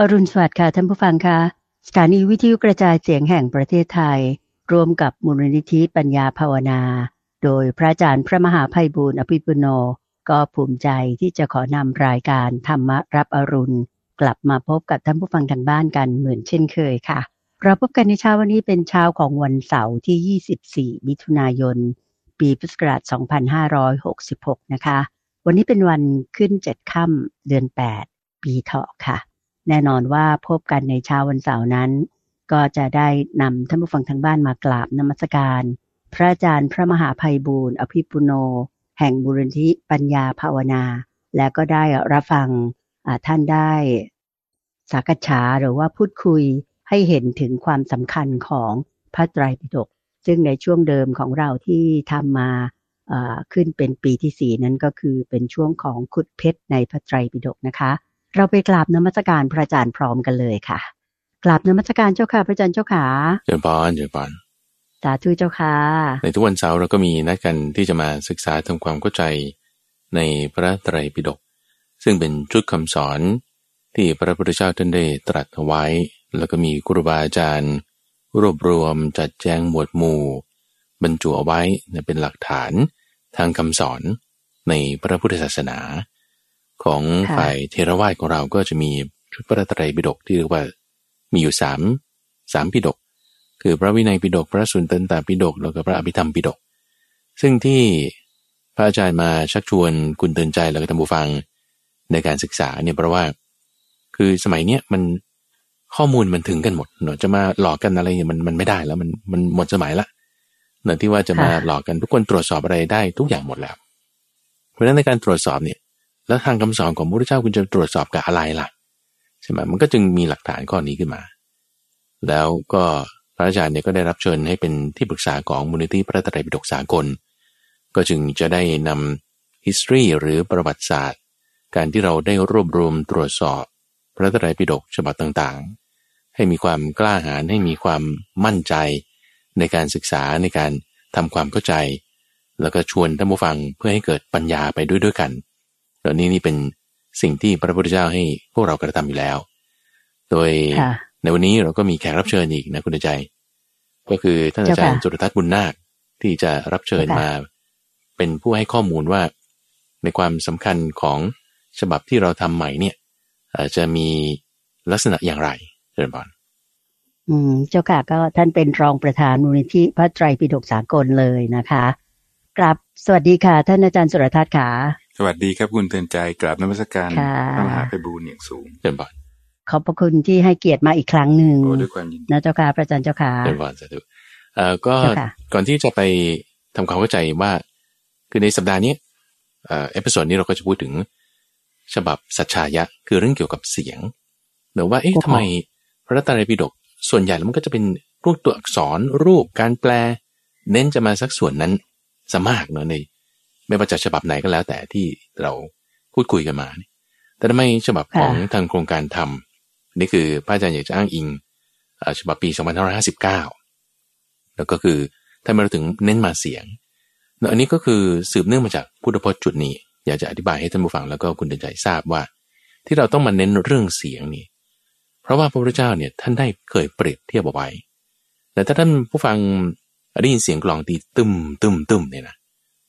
อรุณสวัสดิ์ค่ะท่านผู้ฟังค่ะสถานีวิทยุกระจายเสียงแห่งประเทศไทย ร่วมกับมูลนิธิปัญญาภาวนา โดยพระอาจารย์พระมหาภัยบูร์อภิปุโน ก็ภูมิใจที่จะขอนำรายการธรรมรับอรุณ กลับมาพบกับท่านผู้ฟังทางบ้านกันเหมือนเช่นเคยค่ะ เราพบกันในเช้าวันนี้เป็นเช้าของวันเสาร์ที่ 24 มิถุนายน ปีพุทธศักราช 2566 นะคะ วันนี้เป็นวันขึ้นเจ็ดค่ำเดือน 8 ปีเถาะค่ะ แน่นอนว่าพบกันในเช้าวันเสาร์นั้น ก็จะได้นำท่านผู้ฟังทางบ้านมากราบนมัสการ พระอาจารย์พระมหาภัยบูร์อภิปุโน แห่งบุรณธิปัญญาภาวนา และก็ได้รับฟังท่านได้สักษาหรือว่าพูดคุยให้เห็นถึงความสำคัญของพระไตรปิฎกซึ่งในช่วงเดิมของเราที่ทำมาขึ้นเป็นปีที่สี่นั้นก็คือเป็นช่วงของขุดเพชรในพระไตรปิฎกนะคะ เราไปกราบนมัสการพระอาจารย์พร้อมกันเลยค่ะ กราบนมัสการเจ้าค่ะ พระอาจารย์เจ้าขาเจริญพรเจริญพรสาธุเจ้าค่ะ ในทุกวันเสาร์เราก็มีนัดกันที่จะมาศึกษาทำความเข้าใจในพระไตรปิฎกซึ่งเป็นชุดคำสอนที่พระพุทธเจ้าท่านได้ตรัสไว้ แล้วก็มีครูบาอาจารย์ รวบรวมจัดแจงหมวดหมู่ บรรจุเอาไว้เป็นหลักฐานทางคำสอนในพระพุทธศาสนา ของฝ่ายเทรวาสของเราก็จะมีชุดพระไตรปิฎกที่เรียกว่ามีอยู่สามสามปิฎกคือพระวินัยปิฎกพระสุนทรตาปิฎกแล้วก็พระอภิธรรมปิฎกซึ่งที่พระอาจารย์มาชักชวนคุณเตือนใจแล้วก็ท่านผู้ฟังในการศึกษาเนี่ยเพราะว่า คือสมัยเนี้ยมันข้อมูลมันถึงกันหมดเนาะจะมาหลอกกันอะไรเนี่ยมันมันไม่ได้แล้วมันมันหมดสมัยละเนาะที่ว่าจะมาหลอกกันทุกคนตรวจสอบอะไรได้ทุกอย่างหมดแล้ว เพราะฉะนั้นในการตรวจสอบเนี่ย แล้วทางคำสอนของพระพุทธเจ้าคุณจะตรวจสอบกับอะไรล่ะใช่ไหมมันก็จึงมีหลักฐานข้อนี้ขึ้นมา แล้วก็พระอาจารย์เนี่ยก็ได้รับเชิญให้เป็นที่ปรึกษาของมูลนิธิพระตรัยปิฎกสากล ก็จึงจะได้นำ history หรือประวัติศาสตร์ การที่เราได้รวบรวมตรวจสอบ พระตรัยปิฎกฉบับต่างๆ ให้มีความกล้าหาญให้มีความมั่นใจ ในการศึกษาในการทำความเข้าใจ แล้วก็ชวนท่านผู้ฟังเพื่อให้เกิดปัญญาไปด้วยด้วยกัน ตอนนี้นี่เป็นสิ่งที่พระพุทธเจ้าให้พวกเรากระทำอยู่แล้ว โดยในวันนี้เราก็มีแขกรับเชิญอีกนะคุณใจ ก็คือท่านอาจารย์จุลทัศน์บุญนาคที่จะรับเชิญมา เป็นผู้ให้ข้อมูลว่า ในความสำคัญของฉบับที่เราทำใหม่เนี่ยจะมีลักษณะอย่างไรเจริญบอลอืมเจ้าค่ะก็ท่านเป็นรองประธานมูลนิธิพระไตรปิฎกสากลเลยนะคะกราบสวัสดีค่ะ ท่านอาจารย์สุรทัศน์ค่ะ สวัสดีครับคุณเตือนใจกราบนมัสการพระมหาไปบูญอย่างสูงเต็มบานขอบพระคุณที่ให้เกียรติมาอีกครั้งหนึ่งด้วยความยินดีนะเจ้าค่ะพระอาจารย์เจ้าค่ะเต็มบานสาธุเอ่อก็ก่อนที่จะไปทำความเข้าใจว่า คือในสัปดาห์นี้เอ่อ episode นี้เราก็จะพูดถึงฉบับสัชฌายะ คือเรื่องเกี่ยวกับเสียงหรือว่าเอ๊ะทำไมพระไตรปิฎกส่วนใหญ่แล้วมันก็จะเป็นพวกตัวอักษรรูปการแปล เน้นจะมาสักส่วนนั้นสมากเนาะใน ไม่ว่าจะฉบับไหนก็แล้ว แต่ที่เราพูดคุยกันมาแต่ทำไมฉบับของทางโครงการทำนี่คือพระอาจารย์อยากจะอ้างอิงฉบับปี2559 แล้วก็คือถ้ามาถึงเน้นมาเสียงอันนี้ก็คือสืบเนื่องมาจากพุทธพจน์จุดนี้ อยากจะอธิบายให้ท่านผู้ฟังแล้วก็คุณเดินใจทราบว่า ที่เราต้องมาเน้นเรื่องเสียงนี่ เพราะว่าพระพุทธเจ้าเนี่ยท่านได้เคยเปรียบเทียบเอาไว้ แต่ถ้าท่านผู้ฟังได้ยินเสียงกลองตีตึมตึมตึมเนี่ยนะ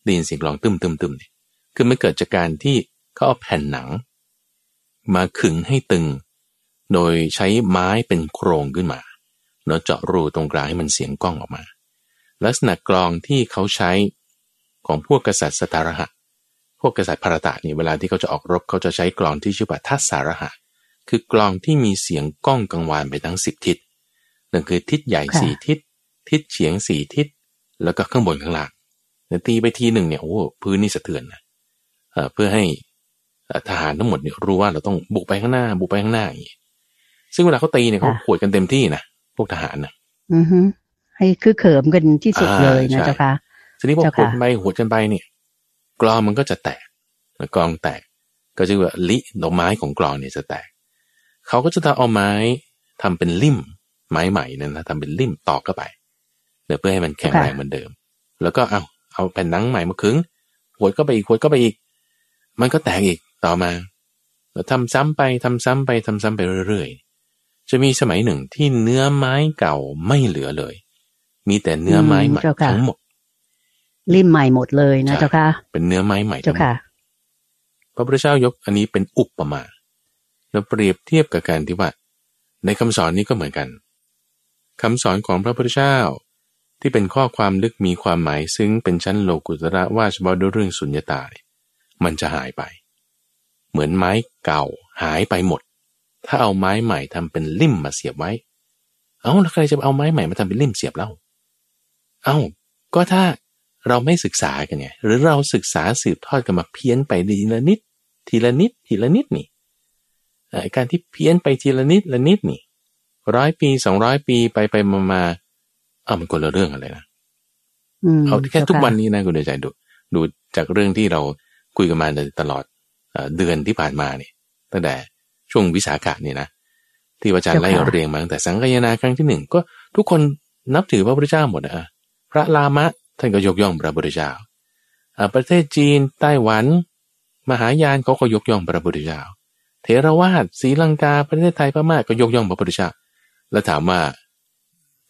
ได้ยินเสียงกลองตึมตึมตึมเนี่ยคือมันเกิดจากการที่เขาเอาแผ่นหนัง มาขึงให้ตึง โดยใช้ไม้เป็นโครงขึ้นมาแล้วเจาะรูตรงกลางให้มันเสียงก้องออกมา ลักษณะกลองที่เขาใช้ของพวกกษัตริย์สตารหะ พวกกษัตริย์พารตะนี่เวลาที่เขาจะออกรบเขาจะใช้กลองที่ชื่อว่าทัศสารหะ คือกลองที่มีเสียงก้องกังวานไปทั้งสิบทิศนั่นคือทิศใหญ่สี่ทิศ ทิศเฉียงสี่ทิศ แล้วก็ข้างบนข้างล่าง ตีไปทีหนึ่งเนี่ยโอ้พื้นนี่สะเทือนนะเพื่อให้ทหารทั้งหมดเนี่ยรู้ว่าเราต้องบุกไปข้างหน้า บุกไปข้างหน้าอย่างนี้ซึ่งเวลาเขาตีเนี่ยเขาขวดกันเต็มที่นะพวกทหารนะอือฮึให้คือเขิมกันที่สุดเลยนะเจ้าค่ะทีนี้พอขวดไปหวดกันไปเนี่ย กรองมันก็จะแตกกรองแตก ก็จะว่าลิดอกไม้ของกรองเนี่ยจะแตกเขาก็จะทำเอาไม้ทำเป็นลิ่มไม้ใหม่นั่นนะทำเป็นลิ่มตอกเข้าไปเพื่อให้มันแข็งแรงเหมือนเดิม แล้วก็เอา เอาแผ่นหนังใหม่มาขึงหวดก็ไปอีกหวดก็ไปอีก มันก็แตกอีกต่อมาทำซ้ำไปทำซ้ำไปทำซ้ำไปเรื่อยๆ จะมีสมัยหนึ่งที่เนื้อไม้เก่าไม่เหลือเลย มีแต่เนื้อไม้ใหม่ทั้งหมดริมใหม่หมดเลยนะเจ้าค่ะ เป็นเนื้อไม้ใหม่เจ้าค่ะ พระพุทธเจ้ายกอันนี้เป็นอุปมาเราเปรียบเทียบกับการที่ว่า ในคำสอนนี้ก็เหมือนกันคำสอนของพระพุทธเจ้า ที่เป็นข้อความลึกมีความหมายซึ่งเป็นชั้นโลกุตระว่าเฉพาะด้วยเรื่องสุญญตามันจะหายไป เหมือนไม้เก่าหายไปหมด ถ้าเอาไม้ใหม่ทำเป็นลิ่มมาเสียบไว้ เอาแล้วใครจะเอาไม้ใหม่มาทำเป็นลิ่มเสียบเล่า เอาก็ถ้าเราไม่ศึกษากันไงหรือเราศึกษาสืบทอดกันมาเพี้ยนไปทีละนิด ทีละนิด ทีละนิดนี่การที่เพี้ยนไปทีละนิดละนิดนี่ร้อยปีสองร้อยปีไปไปมามา อามันคนละเรื่องอะไรนะเอาแค่ทุกวันนี้นะคุณเดชใจดู ดูจากเรื่องที่เราคุยกันมาตลอดเดือนที่ผ่านมาเนี่ยตั้งแต่ช่วงวิสาขะนี่นะที่อาจารย์ไล่เรียงมาตั้งแต่สังกายนาครั้งที่หนึ่งก็ทุกคนนับถือพระพุทธเจ้าหมดอะพระลามะท่านก็ยกย่องพระพุทธเจ้าประเทศจีนไต้หวัน มหายานเขาก็ยกย่องพระพุทธเจ้าเทรวาสศรีลังกาประเทศไทยพม่าก็ยกย่องพระพุทธเจ้าแล้วถามว่า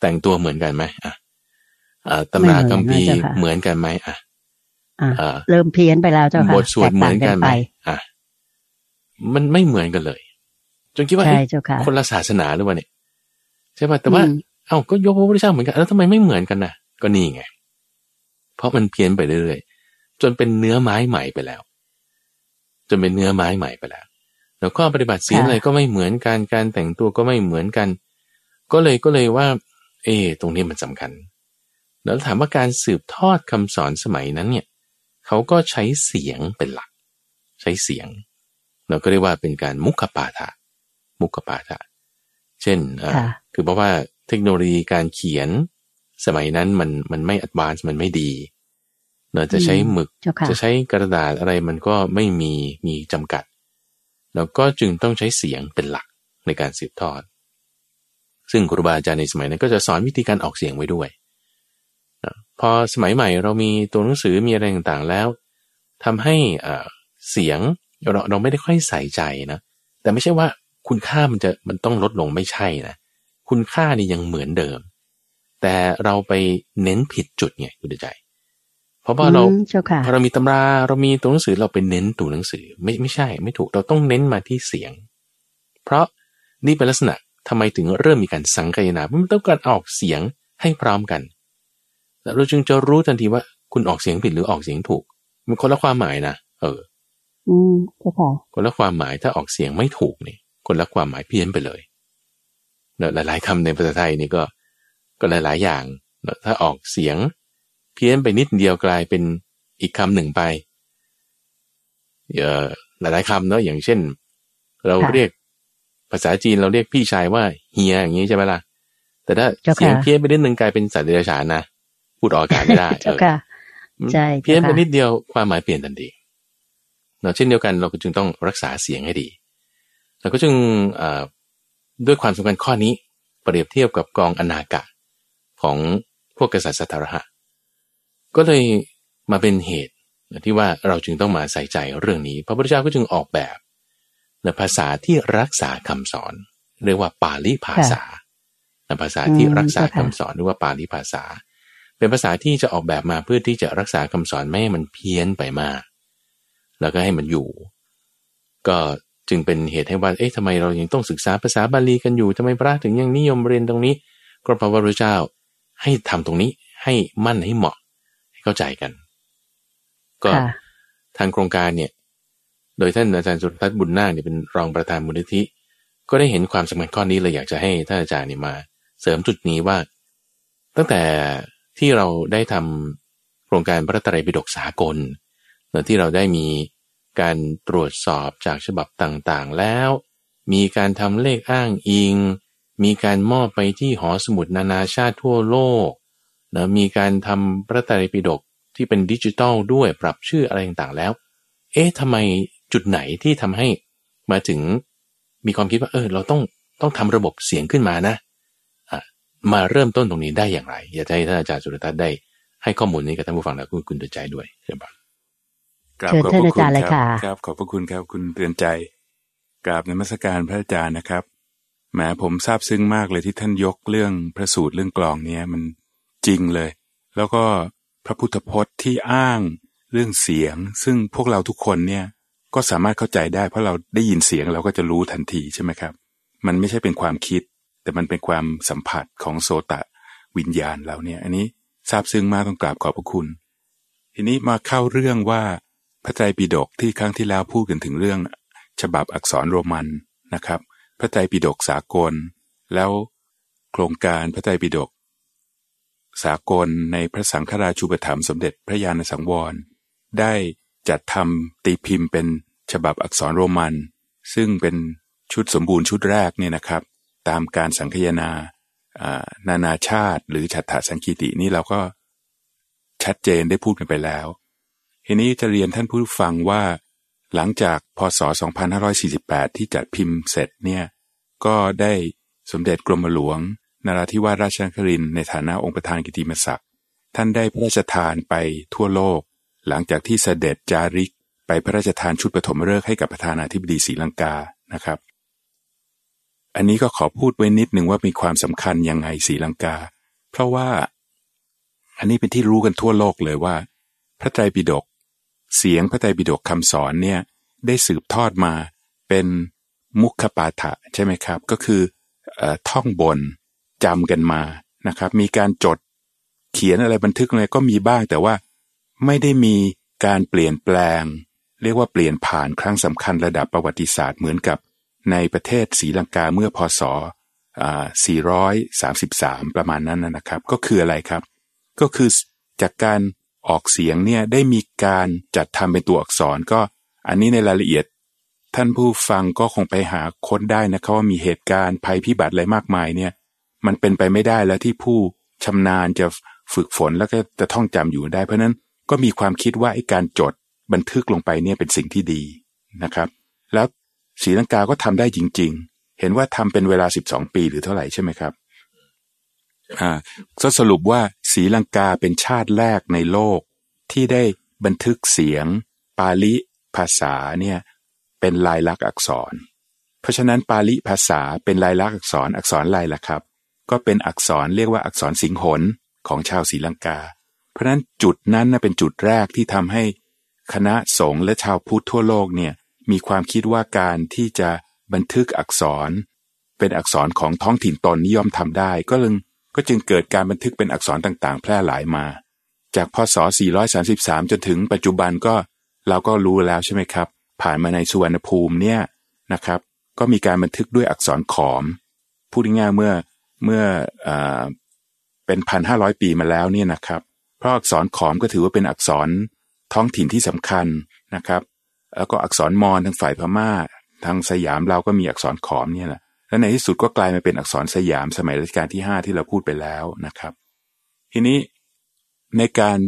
แต่งตัวเหมือนกันไหมอะตำราคัมภีร์เหมือนกันไหมอะเริ่มเพี้ยนไปแล้วเจ้าค่ะบทสวดเหมือนกันไหมอะมันไม่เหมือนกันเลย จนคิดว่าคนละศาสนาหรือเปล่าเนี่ยใช่ป่ะแต่ว่า เอ้าก็ยกพระพุทธเจ้าเหมือนกัน แล้วทำไมไม่เหมือนกันน่ะ ก็นี่ไง เพราะมันเพี้ยนไปเรื่อยๆจนเป็นเนื้อไม้ใหม่ไปแล้ว จนเป็นเนื้อไม้ใหม่ไปแล้วแล้วก็ปฏิบัติศีลอะไรก็ไม่เหมือนกันการแต่งตัวก็ไม่เหมือนกัน ก็เลยก็เลยว่า เอ ตรงนี้มันสำคัญ แล้วถามว่าการสืบทอดคำสอนสมัยนั้นเนี่ยเขาก็ใช้เสียงเป็นหลัก ใช้เสียง เราก็เรียกว่าเป็นการมุขปาฐะมุขปาฐะเช่นคือเพราะว่าเทคโนโลยีการเขียนสมัยนั้นมันมันไม่อัดวานซ์มันไม่ดีเนอะจะใช้หมึกจะใช้กระดาษอะไรมันก็ไม่มีมีจำกัด แล้วก็จึงต้องใช้เสียงเป็นหลักในการสืบทอด ซึ่งครูบาอาจารย์ในสมัยนั้นก็จะสอนวิธีการออกเสียงไว้ด้วย พอสมัยใหม่เรามีตัวหนังสือมีอะไรต่างๆแล้วทำให้เสียงเราเราไม่ได้ค่อยใส่ใจนะ แต่ไม่ใช่ว่าคุณค่ามันจะมันต้องลดลงไม่ใช่นะ คุณค่านี่ยังเหมือนเดิม แต่เราไปเน้นผิดจุดไงคุณใจ เพราะว่าเราพอเรามีตำราเรามีตัวหนังสือเราไปเน้นตัวหนังสือไม่ไม่ใช่ ไม่ถูกเราต้องเน้นมาที่เสียง เพราะนี่เป็นลักษณะ ทำไมถึงเริ่มมีการสังกายนามันต้องการออกเสียงให้พร้อมกันแล้วเราจึงจะรู้ทันทีว่าคุณออกเสียงผิดหรือออกเสียงถูก มันคนละความหมายนะเออ อืมค่ะคนละความหมายถ้าออกเสียงไม่ถูกนี่คนละความหมายเพี้ยนไปเลยหลายๆคำในภาษาไทยนี่ก็ก็หลาย ๆ อย่างถ้าออกเสียง เพี้ยนไปนิดเดียวกลายเป็นอีกคำหนึ่งไปหลายๆคำเนาะอย่างเช่น เราเรียก ภาษาจีนเราเรียกพี่ชายว่าเฮียอย่างนี้ใช่ไหมล่ะ แต่ถ้าเสียงเพี้ยนไปนิดนึงกลายเป็นสัตว์เดรัจฉานนะพูดออกอากาศไม่ได้เออใช่เพี้ยนไปนิดเดียวความหมายเปลี่ยนทันทีเราเช่นเดียวกันเราก็จึงต้องรักษาเสียงให้ดีเราก็จึงด้วยความสำคัญข้อนี้เปรียบเทียบกับกองอนากะของพวกกษัตริย์สัตระก็เลยมาเป็นเหตุที่ว่าเราจึงต้องมาใส่ใจเรื่องนี้ พระพุทธเจ้าก็จึงออกแบบ ในภาษาที่รักษาคำสอน เรียกว่าปาลีภาษาในภาษาที่รักษาคำสอนเรียกว่าปาลีภาษา เป็นภาษาที่จะออกแบบมาเพื่อที่จะรักษาคำสอนไม่ให้มันเพี้ยนไปมาก แล้วก็ให้มันอยู่ ก็จึงเป็นเหตุให้ว่า เอ๊ะทำไมเรายังต้องศึกษาภาษาบาลีกันอยู่ทำไมพระถึงยังนิยมเรียนตรงนี้ ก็เพราะว่าพระเจ้าให้ทำตรงนี้ให้มั่นให้เหมาะ ให้เข้าใจกัน ก็ทางโครงการเนี่ย โดยท่านอาจารย์สุรทัศน์บุญนาคเนี่ยเป็นรองประธานมูลนิธิ ก็ได้เห็นความสำคัญข้อนี้เลยอยากจะให้ท่านอาจารย์เนี่ยมา เสริมจุดนี้ว่า ตั้งแต่ที่เราได้ทำโครงการพระตรัยปิฎกสากลที่เราได้มีการตรวจสอบจากฉบับต่างๆ แล้ว มีการทำเลขอ้างอิง มีการมอบไปที่หอสมุดนานาชาติทั่วโลกนะมีการทำพระไตรปิฎกที่เป็นดิจิตอลด้วยปรับชื่ออะไรต่างๆแล้ว เอ๊ะทำไม จุดไหนที่ทำให้มาถึงมีความคิดว่าเออ เราต้องต้องทำระบบเสียงขึ้นมานะะมาเริ่มต้นตรงนี้ได้อย่างไร อยากให้ท่านอาจารย์สุรทัศน์ได้ให้ข้อมูลนี้กับท่านผู้ฟังและคุณคุณเตือนใจด้วยใช่ไหมเชิญท่านอาจารย์เลยค่ะครับ ขอบพระคุณครับคุณเตือนใจกราบในมัสการพระอาจารย์นะครับแหมผมซาบซึ้งมากเลยที่ท่านยกเรื่องพระสูตรเรื่องกลองเนี้ยมันจริงเลย แล้วก็พระพุทธพจน์ที่อ้างเรื่องเสียง ซึ่งพวกเราทุกคนเนี่ย ก็สามารถเข้าใจได้ เพราะเราได้ยินเสียงเราก็จะรู้ทันทีใช่ไหมครับ มันไม่ใช่เป็นความคิด แต่มันเป็นความสัมผัสของโสตะวิญญาณเราเนี่ย อันนี้ซาบซึ้งมากต้องกราบขอบพระคุณ ทีนี้มาเข้าเรื่องว่าพระไตรปิฎกที่ครั้งที่แล้วพูดกันถึงเรื่อง ฉบับอักษรโรมันนะครับ พระไตรปิฎกสากล แล้วโครงการพระไตรปิฎกสากลในพระสังฆราชูปถัมภ์สมเด็จพระญาณสังวร ได้ จัดทำตีพิมพ์เป็นฉบับอักษรโรมัน ซึ่งเป็นชุดสมบูรณ์ชุดแรกเนี่ยนะครับ ตามการสังคยนานานาชาติหรือฉัตรสังคีตินี่เราก็ชัดเจนได้พูดกันไปแล้ว ทีนี้จะเรียนท่านผู้ฟังว่า หลังจากพศ 2548 ที่จัดพิมพ์เสร็จเนี่ยก็ได้สมเด็จกรมหลวงนราธิวาสราชนครินในฐานะองค์ประธานกิติมศักดิ์ท่านได้พระราชทานไปทั่วโลก หลังจากที่เสด็จจาริกไปพระราชทานชุดปฐมฤกษ์ให้กับประธานาธิบดีศรีลังกานะครับ อันนี้ก็ขอพูดไว้นิดหนึ่งว่ามีความสำคัญยังไงศรีลังกา เพราะว่า อันนี้เป็นที่รู้กันทั่วโลกเลยว่า พระไตรปิฎกเสียงพระไตรปิฎกคำสอนเนี่ยได้สืบทอดมาเป็นมุขปาฐะใช่ไหมครับ ก็คืออท่องบนจำกันมานะครับ มีการจดเขียนอะไรบันทึกอะไรก็มีบ้างแต่ว่า ไม่ได้มีการเปลี่ยนแปลง เรียกว่าเปลี่ยนผ่านครั้งสำคัญระดับประวัติศาสตร์เหมือนกับในประเทศศรีลังกาเมื่อพศ433 ประมาณนั้นนะครับ ก็คืออะไรครับ ก็คือจากการออกเสียงเนี่ยได้มีการจัดทำเป็นตัวอักษรก็อันนี้ในรายละเอียด ท่านผู้ฟังก็คงไปหาค้นได้นะครับว่ามีเหตุการณ์ภัยพิบัติอะไรมากมายเนี่ย มันเป็นไปไม่ได้แล้วที่ผู้ชำนาญจะฝึกฝนแล้วก็จะท่องจำอยู่ได้เพราะนั้น ก็มีความคิดว่าไอ้การจดบันทึกลงไปเนี่ยเป็นสิ่งที่ดีนะครับ แล้วศรีลังกาก็ทำได้จริง ๆ เห็นว่าทำเป็นเวลา 12 ปีหรือเท่าไหร่ใช่ไหมครับอ่าก็สรุปว่าศรีลังกาเป็นชาติแรกในโลก ที่ได้บันทึกเสียง ปาลิภาษาเนี่ยเป็นลายลักษณ์อักษร เพราะฉะนั้นปาลิภาษาเป็นลายลักษณ์อักษรอักษรอะไรล่ะครับ ก็เป็นอักษรเรียกว่าอักษรสิงหนของชาวศรีลังกา ราะนั้นจุดนั้นนะเป็นจุดแรกที่ทำให้คณะสงฆ์และชาวพุทธทั่วโลกเนี่ยมีความคิดว่าการที่จะบันทึกอักษร เป็นอักษรของท้องถิ่นตนนิยมทำได้ ก็เลยก็จึงเกิดการบันทึกเป็นอักษรต่างๆ แพร่หลายมา จากพศ 433 จนถึงปัจจุบันก็เราก็รู้แล้วใช่ไหมครับ ผ่านมาในสุวรรณภูมิเนี่ยนะครับ ก็มีการบันทึกด้วยอักษรขอม พูดง่ายๆเมื่อเมื่ออเป็นพันห้าร้อยปีมาแล้วเนี่ยนะครับ เพราะอักษรขอมก็ถือว่าเป็นอักษรท้องถิ่นที่สำคัญนะครับ แล้วก็อักษรมอญทางฝ่ายพม่า ทางสยามเราก็มีอักษรขอมเนี่ยแหละและในที่สุดก็กลายมาเป็นอักษรสยามสมัยรัชกาลที่ห้าที่เราพูดไปแล้วนะครับ ทีนี้ในการ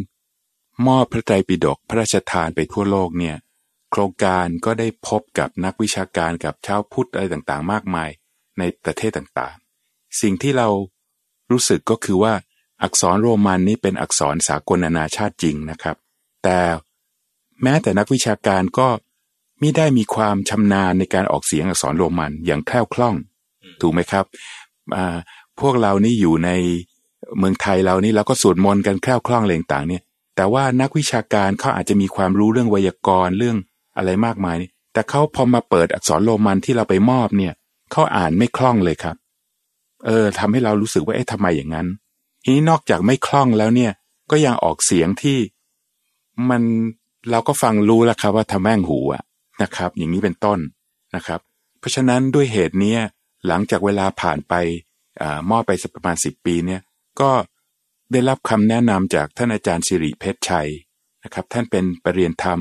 มอบพระไตรปิฎกพระราชทานไปทั่วโลกเนี่ยโครงการก็ได้พบกับนักวิชาการกับชาวพุทธอะไรต่างๆ มากมายในประเทศต่างๆ สิ่งที่เรารู้สึกก็คือว่า อักษรโรมันนี้เป็นอักษรสากลนานาชาติจริงนะครับ แต่แม้แต่นักวิชาการก็ไม่ได้มีความชำนาญในการออกเสียงอักษรโรมันอย่างแคล่วคล่อง ถูกไหมครับพวกเรานี่อยู่ในเมืองไทยเรานี่เราก็สวดมนต์กันแคล่วคล่องอะไรต่างเนี่ย แต่ว่านักวิชาการเขาอาจจะมีความรู้เรื่องไวยากรณ์เรื่องอะไรมากมาย แต่เขาพอมาเปิดอักษรโรมันที่เราไปมอบเนี่ยเขาอ่านไม่คล่องเลยครับ เออทำให้เรารู้สึกว่าเอ๊ะทำไมอย่างนั้น ทีนี้นอกจากไม่คล่องแล้วเนี่ย ก็ยังออกเสียงที่มันเราก็ฟังรู้แล้วครับว่าทำแม่งหูอะนะครับ อย่างนี้เป็นต้นนะครับ เพราะฉะนั้นด้วยเหตุนี้หลังจากเวลาผ่านไปอมอบไปสักประมาณสิบปีเนี่ยก็ได้รับคำแนะนำจากท่านอาจารย์สิริเพชรชัยนะครับ ท่านเป็นปรริญญาธรรม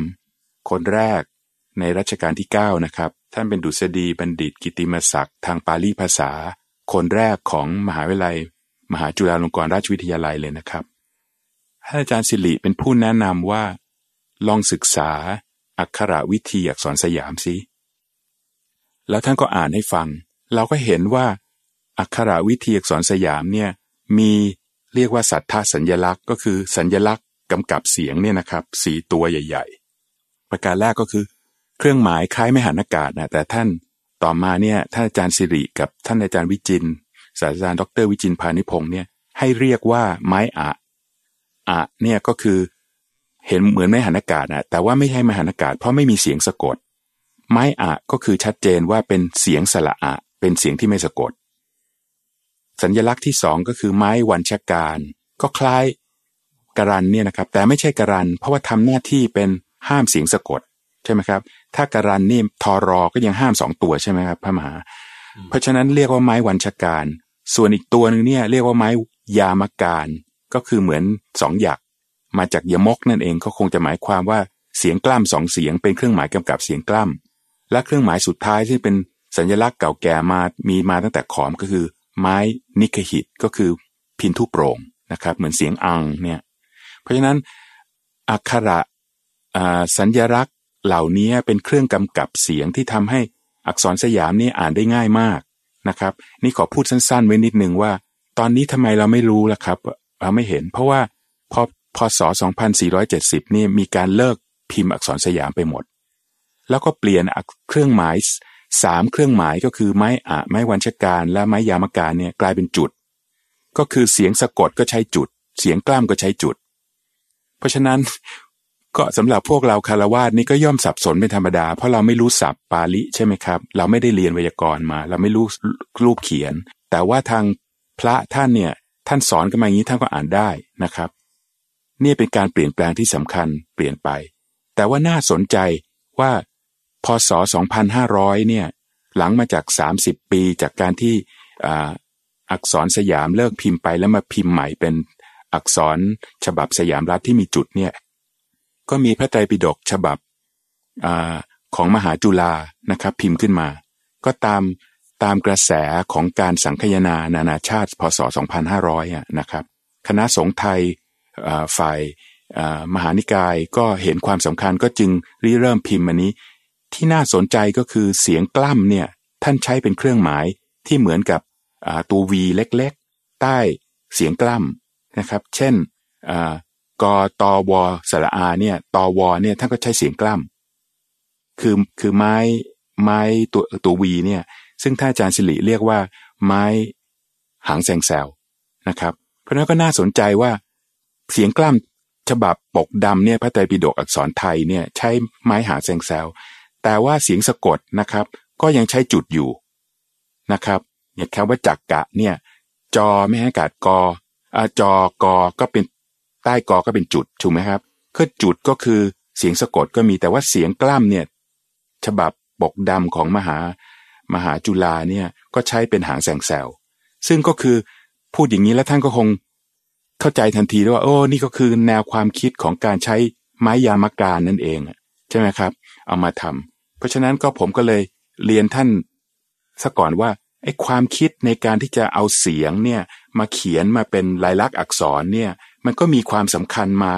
คนแรกในรัชกาลที่ 9 นะครับ ท่านเป็นดุษฎีบัณฑิตกิติมศักดิ์ทางปาลีภาษา คนแรกของมหาวิทยาลัย มหาจุฬาลงกรณราชวิทยาลัยเลยนะครับท่านอาจารย์สิริเป็นผู้แนะนำว่า ลองศึกษาอักขระวิธีอักษรสยามสิแล้วท่านก็อ่านให้ฟัง เราก็เห็นว่าอักขระวิธีอักษรสยามเนี่ยมีเรียกว่าสัทธาสัญญลักษณ์ ก็คือสัญญลักษณ์กำกับเสียงเนี่ยนะครับสีตัวใหญ่ ๆ ประการแรกก็คือ เครื่องหมายคล้ายไม่หันอากาศนะแต่ท่านต่อมาเนี่ยท่านอาจารย์สิริกับท่านอาจารย์วิจิน ศาสตราจารย์ดรวิจินพานิพงศ์เนี่ยให้เรียกว่าไม้อะอะเนี่ยก็คือเห็นเหมือนไม้หันอากาศนะแต่ว่าไม่ใช่ไม้หันอากาศเพราะไม่มีเสียงสะกด ไม้อะก็คือชัดเจนว่าเป็นเสียงสระอะเป็นเสียงที่ไม่สะกด สัญลักษณ์ที่สองก็คือไม้วันชการ ก็คล้ายกรันเนี่ยนะครับแต่ไม่ใช่กรัน เพราะว่าทำหน้าที่เป็นห้ามเสียงสะกดใช่ไหมครับ ถ้ากรันนี่ทอรอก็ยังห้ามสองตัวใช่ไหมครับพระมหา เพราะฉะนั้นเรียกว่าไม้วันชการ ส่วนอีกตัวหนึ่งเนี่ยเรียกว่าไม้ยามการ ก็คือเหมือนสองหยัก มาจากยมกนั่นเองก็คงจะหมายความว่าเสียงกล้ำสองเสียงเป็นเครื่องหมายกำกับเสียงกล้ำและเครื่องหมายสุดท้ายที่เป็นสัญลักษณ์เก่าแก่มา มีมาตั้งแต่ขอมก็คือ ไม้นิคหิตก็คือพินทุโปร่งนะครับ เหมือนเสียงอังเนี่ยเพราะฉะนั้นอักขระสัญญลักษณ์เหล่านี้เป็นเครื่องกำกับเสียงที่ทำให้ อักษรสยามนี่อ่านได้ง่ายมากนะครับ นี่ขอพูดสั้นๆ ไว้นิดนึงว่า ตอนนี้ทำไมเราไม่รู้ล่ะครับ เราไม่เห็น เพราะว่าพอพศ 2470 นี่มีการเลิกพิมพ์อักษรสยามไปหมด แล้วก็เปลี่ยนเครื่องหมายสามเครื่องหมายก็คือไม้อะไม้วันชการและไม้ยามการเนี่ยกลายเป็นจุด ก็คือเสียงสะกดก็ใช้จุด เสียงกล้ามก็ใช้จุด เพราะฉะนั้น ก็สำหรับพวกเราคารวาสนี่ก็ย่อมสับสนเป็นธรรมดา เพราะเราไม่รู้ศัพท์ปาลิใช่ไหมครับ เราไม่ได้เรียนไวยากรณ์มา เราไม่รู้รูปเขียน แต่ว่าทางพระท่านเนี่ยท่านสอนกันมาอย่างนี้ท่านก็อ่านได้นะครับ นี่เป็นการเปลี่ยนแปลงที่สำคัญเปลี่ยนไป แต่ว่าน่าสนใจว่าพศ 2500 เนี่ยหลังมาจาก 30 ปีจากการที่อักษรสยามเลิกพิมพ์ไปแล้วมาพิมพ์ใหม่เป็นอักษรฉบับสยามรัฐที่มีจุดเนี่ย ก็มีพระไตรปิฎกฉบับอของมหาจุฬานะครับ พิมพ์ขึ้นมา ก็ตามตามกระแสของการสังคยนานานาชาติพศ 2500นะครับ คณะสงฆ์ไทยฝ่ายมหานิกายก็เห็นความสำคัญก็จึงริเริ่มพิมพ์อันนี้ ที่น่าสนใจก็คือเสียงกล้ำเนี่ยท่านใช้เป็นเครื่องหมายที่เหมือนกับตัววีเล็กๆ ใต้เสียงกล้ำนะครับ เช่น กตวสระอาเนี่ยตวเนี่ยท่านก็ใช้เสียงกล้ำคือคือไม้ไม้ตัวตัววีเนี่ยซึ่งท่านอาจารย์สิริเรียกว่า ไม้หางแซงแซวนะครับ เพราะนั้นก็น่าสนใจว่าเสียงกล้ำฉบับปกดำเนี่ยพระไตรปิฎกอักษรไทยเนี่ยใช้ไม้หางแซงแซวแต่ว่าเสียงสะกดนะครับ ก็ยังใช้จุดอยู่นะครับอย่างคำว่าจักกะเนี่ยจอไม่ให้กาดกออาจอกอก็เป็น ใต้กอก็เป็นจุดถูกไหมครับก็จุดก็คือเสียงสะกดก็มีแต่ว่าเสียงกล้ำเนี่ยฉบับปกดำของมหามหาจุฬาเนี่ยก็ใช้เป็นหางแสงแซวซึ่งก็คือพูดอย่างนี้แล้วท่านก็คงเข้าใจทันทีว่า โอ้นี่ก็คือแนวความคิดของการใช้ไม้ยามการนั่นเองใช่ไหมครับ เอามาทำเพราะฉะนั้นก็ผมก็เลยเรียนท่านซะก่อนว่าไอ้ความคิดในการที่จะเอาเสียงเนี่ยมาเขียนมาเป็นลายลักษณ์อักษรเนี่ย มันก็มีความสำคัญมา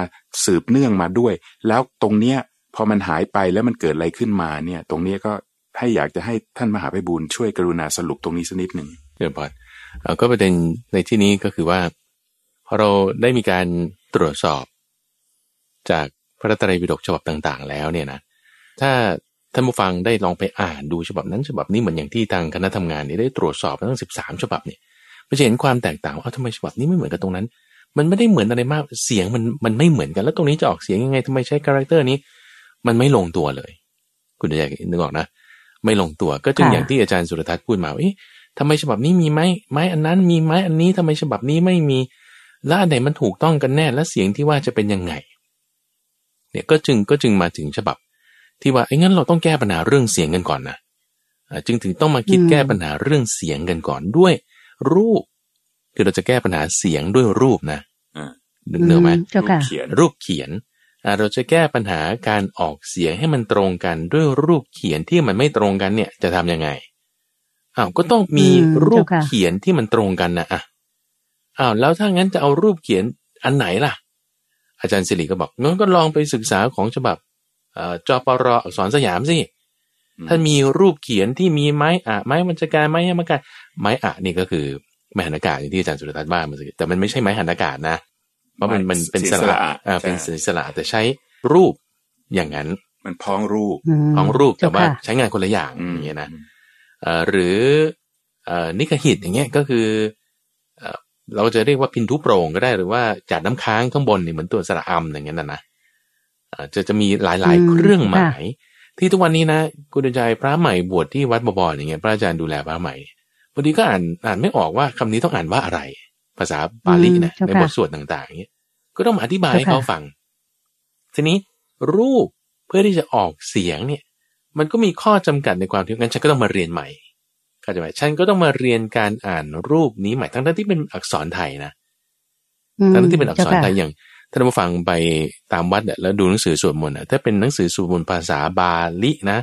สืบเนื่องมาด้วย แล้วตรงเนี้ยพอมันหายไปแล้วมันเกิดอะไรขึ้นมาเนี่ย ตรงเนี้ยก็ให้อยากจะให้ท่านมหาไพบูลช่วยกรุณาสรุปตรงนี้สักนิดหนึ่งเดี๋ยวพอดก็ประเด็นในที่นี้ก็คือว่าพอเราได้มีการตรวจสอบ จากพระตรัยปิฎกฉบับต่างๆ แล้วเนี่ยนะถ้าท่านผู้ฟังได้ลองไปอ่านดูฉบับนั้นฉบับนี้เหมือนอย่างที่ทางคณะทำงานนี่ได้ตรวจสอบทั้งสิบสามฉบับเนี่ยมันจะเห็นความแตกต่างว่าทำไมฉบับนี้ไม่เหมือนกับตรงนั้น มันไม่ได้เหมือนอะไรมากเสียงมันมันไม่เหมือนกัน แล้วตรงนี้จะออกเสียงยังไงทำไมใช้ character นี้ มันไม่ลงตัวเลย คุณจะอยากนึกออกนะ ไม่ลงตัวก็จึงอย่างที่อาจารย์สุรทัศน์พูดมาเอ๊ะทำไมฉบับนี้มีไม้ไม้อันนั้นมีไม้อันนี้ทำไมฉบับนี้ไม่มีแล้วอันไหนมันถูกต้องกันแน่และเสียงที่ว่าจะเป็นยังไง เนี่ยก็จึงก็จึงมาถึงฉบับ ที่ว่าไอ้งั้นเราต้องแก้ปัญหาเรื่องเสียงกันก่อนนะจึงถึงต้องมาคิดแก้ปัญหาเรื่องเสียงกันก่อนด้วย รูป คือเราจะแก้ปัญหาเสียงด้วยรูปนะนึกเนื้อไหมรูปเขียนรูปเขียนเราจะแก้ปัญหาการออกเสียงให้มันตรงกันด้วยรูปเขียนที่มันไม่ตรงกันเนี่ยจะทํำยังไงอ้าวก็ต้องมีรูปเขียนที่มันตรงกันนะอะอ้าวแล้วถ้างั้นจะเอารูปเขียนอันไหนล่ะ อาจารย์สิริก็บอกงั้นก็ลองไปศึกษาของฉบับจอปรอักษรสยามสิถ้ามีรูปเขียนที่มีไม้อะไม้มันจะการไม้ยมการไม้อะนี่ก็คือ ไม้หันอากาศที่อาจารย์สุรทัศน์ว่ามันแต่มันไม่ใช่ไม้หันอากาศนะ เพราะมันมันเป็นสระอ่าเป็นสระแต่ใช้รูปอย่างนั้น มันพ้องรูปพ้องรูปแต่ว่าใช้งานคนละอย่างอย่างเงี้ยนะเอ่อหรือเอ่อนิคหิตอย่างเงี้ยก็คือเอ่อเราจะเรียกว่าพินทุโปร่งก็ได้หรือว่าจัดน้ำค้างข้างบนนี่เหมือนตัวสระอัมอย่างเงี้ยนะนะเอ่อจะจะมีหลายๆ เครื่องหมาย ที่ทุกวันนี้นะคุณใจพระใหม่บวชที่วัดบบอนอย่างเงี้ยพระอาจารย์ดูแลพระใหม่ บางทีก็อ่านอ่านไม่ออกว่าคำนี้ต้องอ่านว่าอะไร ภาษาบาลีนะในบทสวดต่างๆอย่างเงี้ยก็ต้องมาอธิบายให้เขาฟัง ทีนี้รูปเพื่อที่จะออกเสียงเนี่ย มันก็มีข้อจำกัดในความที่งั้นฉันก็ต้องมาเรียนใหม่เข้าใจไหมฉันก็ต้องมาเรียนการอ่านรูปนี้ใหม่ทั้งที่เป็นอักษรไทยนะทั้งที่เป็นอักษรไทยอย่างท่านผู้ฟังไปตามวัดเนี่ยแล้วดูหนังสือสวดมนต์อะถ้าเป็นหนังสือสวดมนต์ภาษาบาลีนะ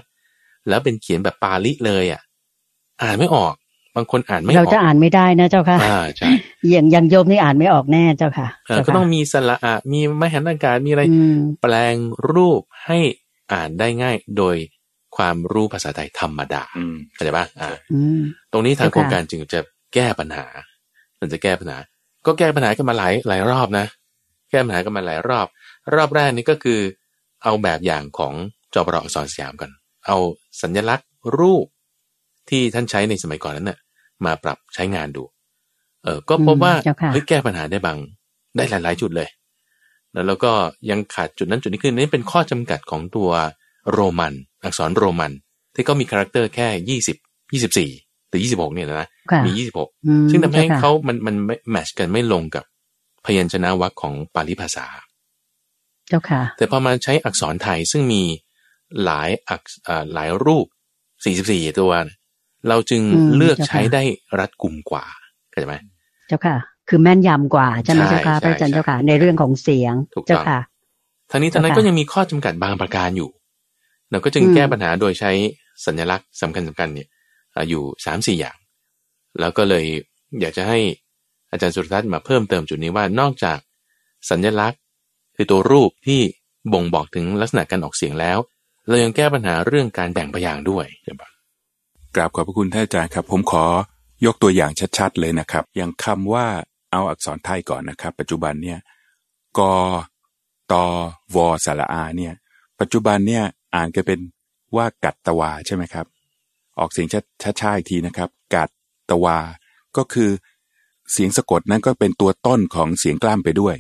แล้วเป็นเขียนแบบปาลีเลยอะ อ่านไม่ออก บางคนอ่านไม่ออกเราจะอ่านไม่ได้นะเจ้าค่ะอ่าใช่อย่างอย่างโยมนี่อ่านไม่ออกแน่เจ้าค่ะเออก็ต้องมีสระอะมีมหันตการมีอะไรอืมแปลงรูปให้อ่านได้ง่ายโดยความรู้ภาษาไทยธรรมดาอืมเข้าใจปะอ่าอืมตรงนี้ทางเจ้าค่ะโครงการจึงจะแก้ปัญหามันจะแก้ปัญหา ก็แก้ปัญหากันมาหลายหลายรอบนะ แก้ปัญหากันมาหลายรอบ รอบแรกนี่ก็คือ เอาแบบอย่างของจอปรอักษรสยามกัน เอาสัญลักษณ์รูป ที่ท่านใช้ในสมัยก่อนนั้นน่ะ มาปรับใช้งานดู เออก็พบว่าอืมเจ้าค่ะเฮ้ยแก้ปัญหาได้บางได้หลาย ๆ จุดเลย แล้วแล้วก็ยังขาดจุดนั้นจุดนี้คือนี่เป็นข้อจำกัดของตัวโรมัน อักษรโรมัน ที่ก็มี character แค่ยี่สิบยี่สิบสี่หรือยี่สิบหกเนี่ยนะค่ะมียี่สิบหกอืมซึ่งทำให้จ้ค่ะเขามันมันไม่ match กันไม่ลงกับพยัญชนะวรรคของปาลีภาษา เจ้าค่ะ แต่พอมาใช้อักษรไทยซึ่งมีหลายอักษอ่าหลายรูป 44 ตัว เราจึงอืมเลือกเจ้าค่ะใช้ได้รัดกุมกว่าเข้าใจไหมเจ้าค่ะ คือแม่นยำกว่าใช่ไหมใช่เจ้าค่ะใช่พระอาจารย์ใช่เจ้าค่ะ ในเรื่องของเสียงถูกต้องเจ้าค่ะทางนี้ทางนั้นเจ้าค่ะก็ยังมีข้อจำกัดบางประการอยู่ เราก็จึงอืมแก้ปัญหาโดยใช้สัญลักษณ์สำคัญสำคัญเนี่ยอ่าอยู่สามสี่อย่าง แล้วก็เลยอยากจะให้อาจารย์สุรทัศน์มาเพิ่มเติมจุดนี้ว่านอกจากสัญลักษณ์คือตัวรูปที่บ่งบอกถึงลักษณะการออกเสียงแล้ว เรายังแก้ปัญหาเรื่องการแบ่งพยางค์ด้วยใช่ปะ กราบขอบพระคุณท่านอาจารย์ครับ ผมขอยกตัวอย่างชัดๆเลยนะครับ อย่างคำว่าเอาอักษรไทยก่อนนะครับ ปัจจุบันเนี่ยกตวสระอาเนี่ยปัจจุบันเนี่ยอ่านกันเป็นว่ากัดตวาใช่ไหมครับ ออกเสียงช้าๆอีกทีนะครับ กัดตวา ก็คือเสียงสะกดนั้นก็เป็นตัวต้นของเสียงกล้ามไปด้วย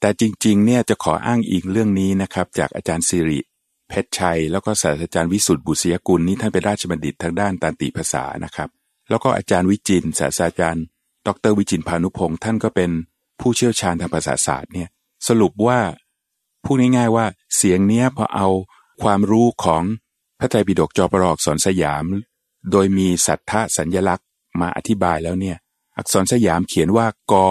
แต่จริงๆเนี่ยจะขออ้างอิงเรื่องนี้นะครับ จากอาจารย์สิริ เพชรชัย แล้วก็ศาสตราจารย์วิสุทธ์บุษยกุลนี่ท่านเป็นราชบัณฑิตทางด้านตันติภาษานะครับ แล้วก็อาจารย์วิจินศาสตราจารย์ ดรวิจินพานุพงศ์ท่านก็เป็นผู้เชี่ยวชาญทางภาษาศาสตร์เนี่ยสรุปว่าพูดง่ายๆว่าเสียงเนี้ยพอเอาความรู้ของพระไตรปิฎกจอปรอักษรสยาม โดยมีสัทธะสัญญลักษณ์มาอธิบายแล้วเนี่ยอักษรสยามเขียนว่ากอ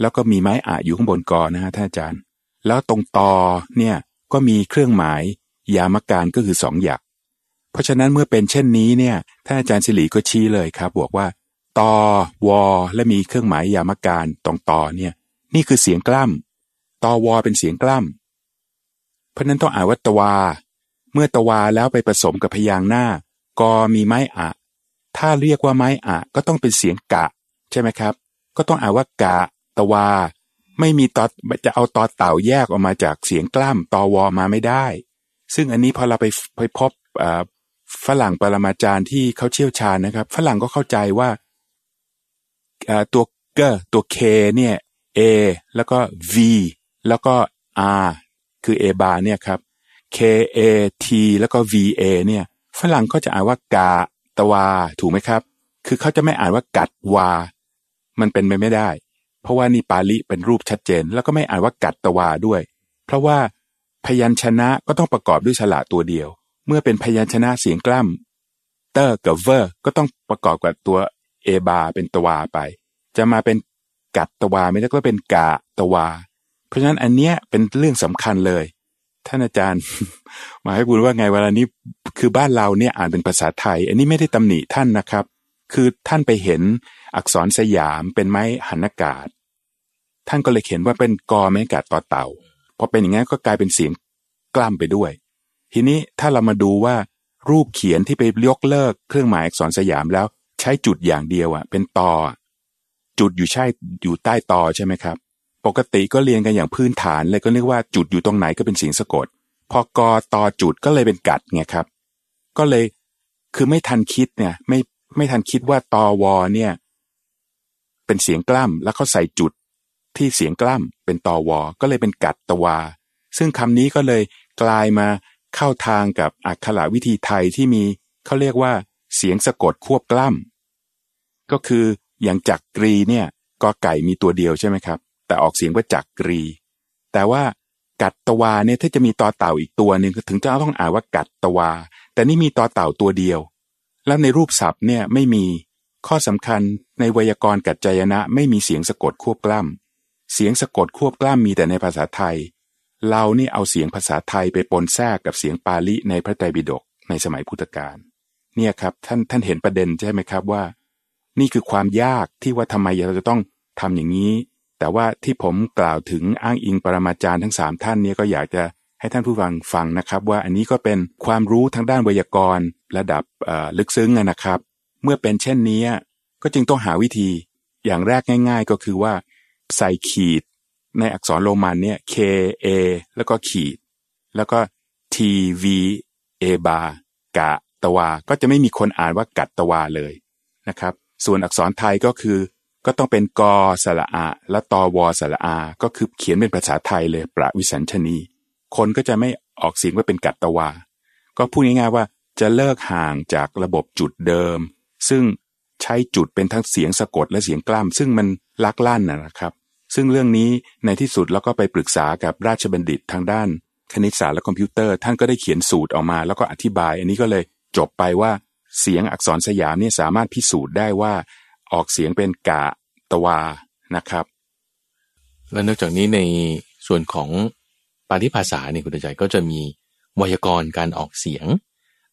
แล้วก็มีไม้อะอยู่ข้างบนกอนะฮะท่านอาจารย์ แล้วตรงตอเนี่ยก็มีเครื่องหมาย ยามการก็คือสองหยักเพราะฉะนั้นเมื่อเป็นเช่นนี้เนี่ยท่านอาจารย์สิริก็ชี้เลยครับบอกว่าตอวอและมีเครื่องหมายยามการตรงตอเนี่ยนี่คือเสียงกล้ำตอวอเป็นเสียงกล้ำเพราะนั้นต้องอ่านว่าตวา เมื่อตวาแล้วไปผสมกับพยางหน้ากอมีไม้อะ ถ้าเรียกว่าไม้อะก็ต้องเป็นเสียงกะ ใช่ไหมครับ ก็ต้องอ่านว่ากะ ตวา ไม่มีตอจะเอาตอเต่าแยกออกมาจากเสียงกล้ำตอวอมาไม่ได้ ซึ่งอันนี้พอเราไปไปพบฝรั่งปรมาจารย์ที่เขาเชี่ยวชาญนะครับ ฝรั่งก็เข้าใจว่าตัวเกตัว K เนี่ย A แล้วก็ V แล้วก็ R คือ A bar เนี่ยครับ K A T แล้วก็ V A เนี่ย ฝรั่งก็จะอ่านว่ากาตวา ถูกไหมครับ คือเขาจะไม่อ่านว่ากัดวา มันเป็นไปไม่ได้ เพราะว่านี่ปาลิเป็นรูปชัดเจน แล้วก็ไม่อ่านว่ากัดตวาด้วย เพราะว่า พยัญชนะก็ต้องประกอบด้วยฉลาตัวเดียว เมื่อเป็นพยัญชนะเสียงกล้ำเตอร์กับเวอร์ก็ต้องประกอบกับตัวเอบาเป็นตวาไป จะมาเป็นกัดตวาไม่ได้ก็เป็นกาตวา เพราะฉะนั้นอันเนี้ยเป็นเรื่องสำคัญเลย ท่านอาจารย์ มาให้บุญว่าไงเวลานี้คือบ้านเราเนี่ยอ่านเป็นภาษาไทย อันนี้ไม่ได้ตำหนิท่านนะครับ คือท่านไปเห็นอักษรสยามเป็นไม้หันอากาศ ท่านก็เลยเขียนว่าเป็นกอไม้กาศต่อเต่า พอเป็นอย่างนั้นก็กลายเป็นเสียงกล้ำไปด้วย ทีนี้ถ้าเรามาดูว่ารูปเขียนที่ไปยกเลิกเครื่องหมายอักษรสยามแล้วใช้จุดอย่างเดียวอะเป็นตออจุดอยู่ใช่อยู่ใต้ตอใช่ไหมครับ ปกติก็เรียนกันอย่างพื้นฐานเลยก็เรียกว่าจุดอยู่ตรงไหนก็เป็นเสียงสะกด พอกอตอจุดก็เลยเป็นกัดไงครับ ก็เลยคือไม่ทันคิดเนี่ยไม่ไม่ทันคิดว่าตอวอเนี่ย เป็นเสียงกล้ำแล้วเขาใส่จุด ที่เสียงกล้ำเป็นตอวอ ก็เลยเป็นกัดตวา ซึ่งคำนี้ก็เลยกลายมาเข้าทางกับอักขระวิธีไทยที่มีเขาเรียกว่า เสียงสะกดควบกล้ำก็คืออย่างจักกรีเนี่ยกอไก่มีตัวเดียวใช่ไหมครับ แต่ออกเสียงว่าจักกรี แต่ว่ากัดตวาเนี่ยถ้าจะมีตอเต่าอีกตัวหนึ่งถึงจะต้องอ่านว่ากัดตวา แต่นี่มีตอเต่าตัวเดียว แล้วในรูปศัพท์เนี่ยไม่มีข้อสำคัญในไวยากรณ์กัจจายนะไม่มีเสียงสะกดควบกล้ำ เสียงสะกดควบกล้ำมีแต่ในภาษาไทย เรานี่เอาเสียงภาษาไทยไปปนแทรกกับเสียงปาลีในพระไตรปิฎกในสมัยพุทธกาลเนี่ยครับท่านท่านเห็นประเด็นใช่ไหมครับว่า นี่คือความยากที่ว่าทำไมเราจะต้องทำอย่างนี้ แต่ว่าที่ผมกล่าวถึงอ้างอิงปรมาจารย์ทั้งสามท่านนี้ก็อยากจะให้ท่านผู้ฟังฟังนะครับ ว่าอันนี้ก็เป็นความรู้ทางด้านไวยากรณ์ ระดับลึกซึ้งนะครับ เมื่อเป็นเช่นนี้ก็จึงต้องหาวิธี อย่างแรกง่าย ๆ ก็คือว่า ใส่ขีด ในอักษรโรมันเนี่ย K A แล้วก็ขีด แล้วก็ T V A บากะตวา ก็จะไม่มีคนอ่านว่ากัดตวาเลยนะครับ ส่วนอักษรไทยก็คือ ก็ต้องเป็นกอสระอา และตอวอสระอา ก็คือเขียนเป็นภาษาไทยเลย ประวิสัญชนี คนก็จะไม่ออกเสียงว่าเป็นกัดตวา ก็พูดง่ายๆว่าจะเลิกห่างจากระบบจุดเดิม ซึ่ง ใช้จุดเป็นทั้งเสียงสะกดและเสียงกล้าม ซึ่งมันลักลั่นนะครับ ซึ่งเรื่องนี้ในที่สุดเราก็ไปปรึกษากับราชบัณฑิตทางด้าน คณิตศาสตร์และคอมพิวเตอร์ท่านก็ได้เขียนสูตรออกมา แล้วก็อธิบาย อันนี้ก็เลยจบไปว่าเสียงอักษรสยามเนี่ยสามารถพิสูจน์ได้ว่าออกเสียงเป็นกะตวานะครับ และนอกจากนี้ในส่วนของปาริภาษาเนี่ยคุณใจก็จะมีไวยากรณ์การออกเสียง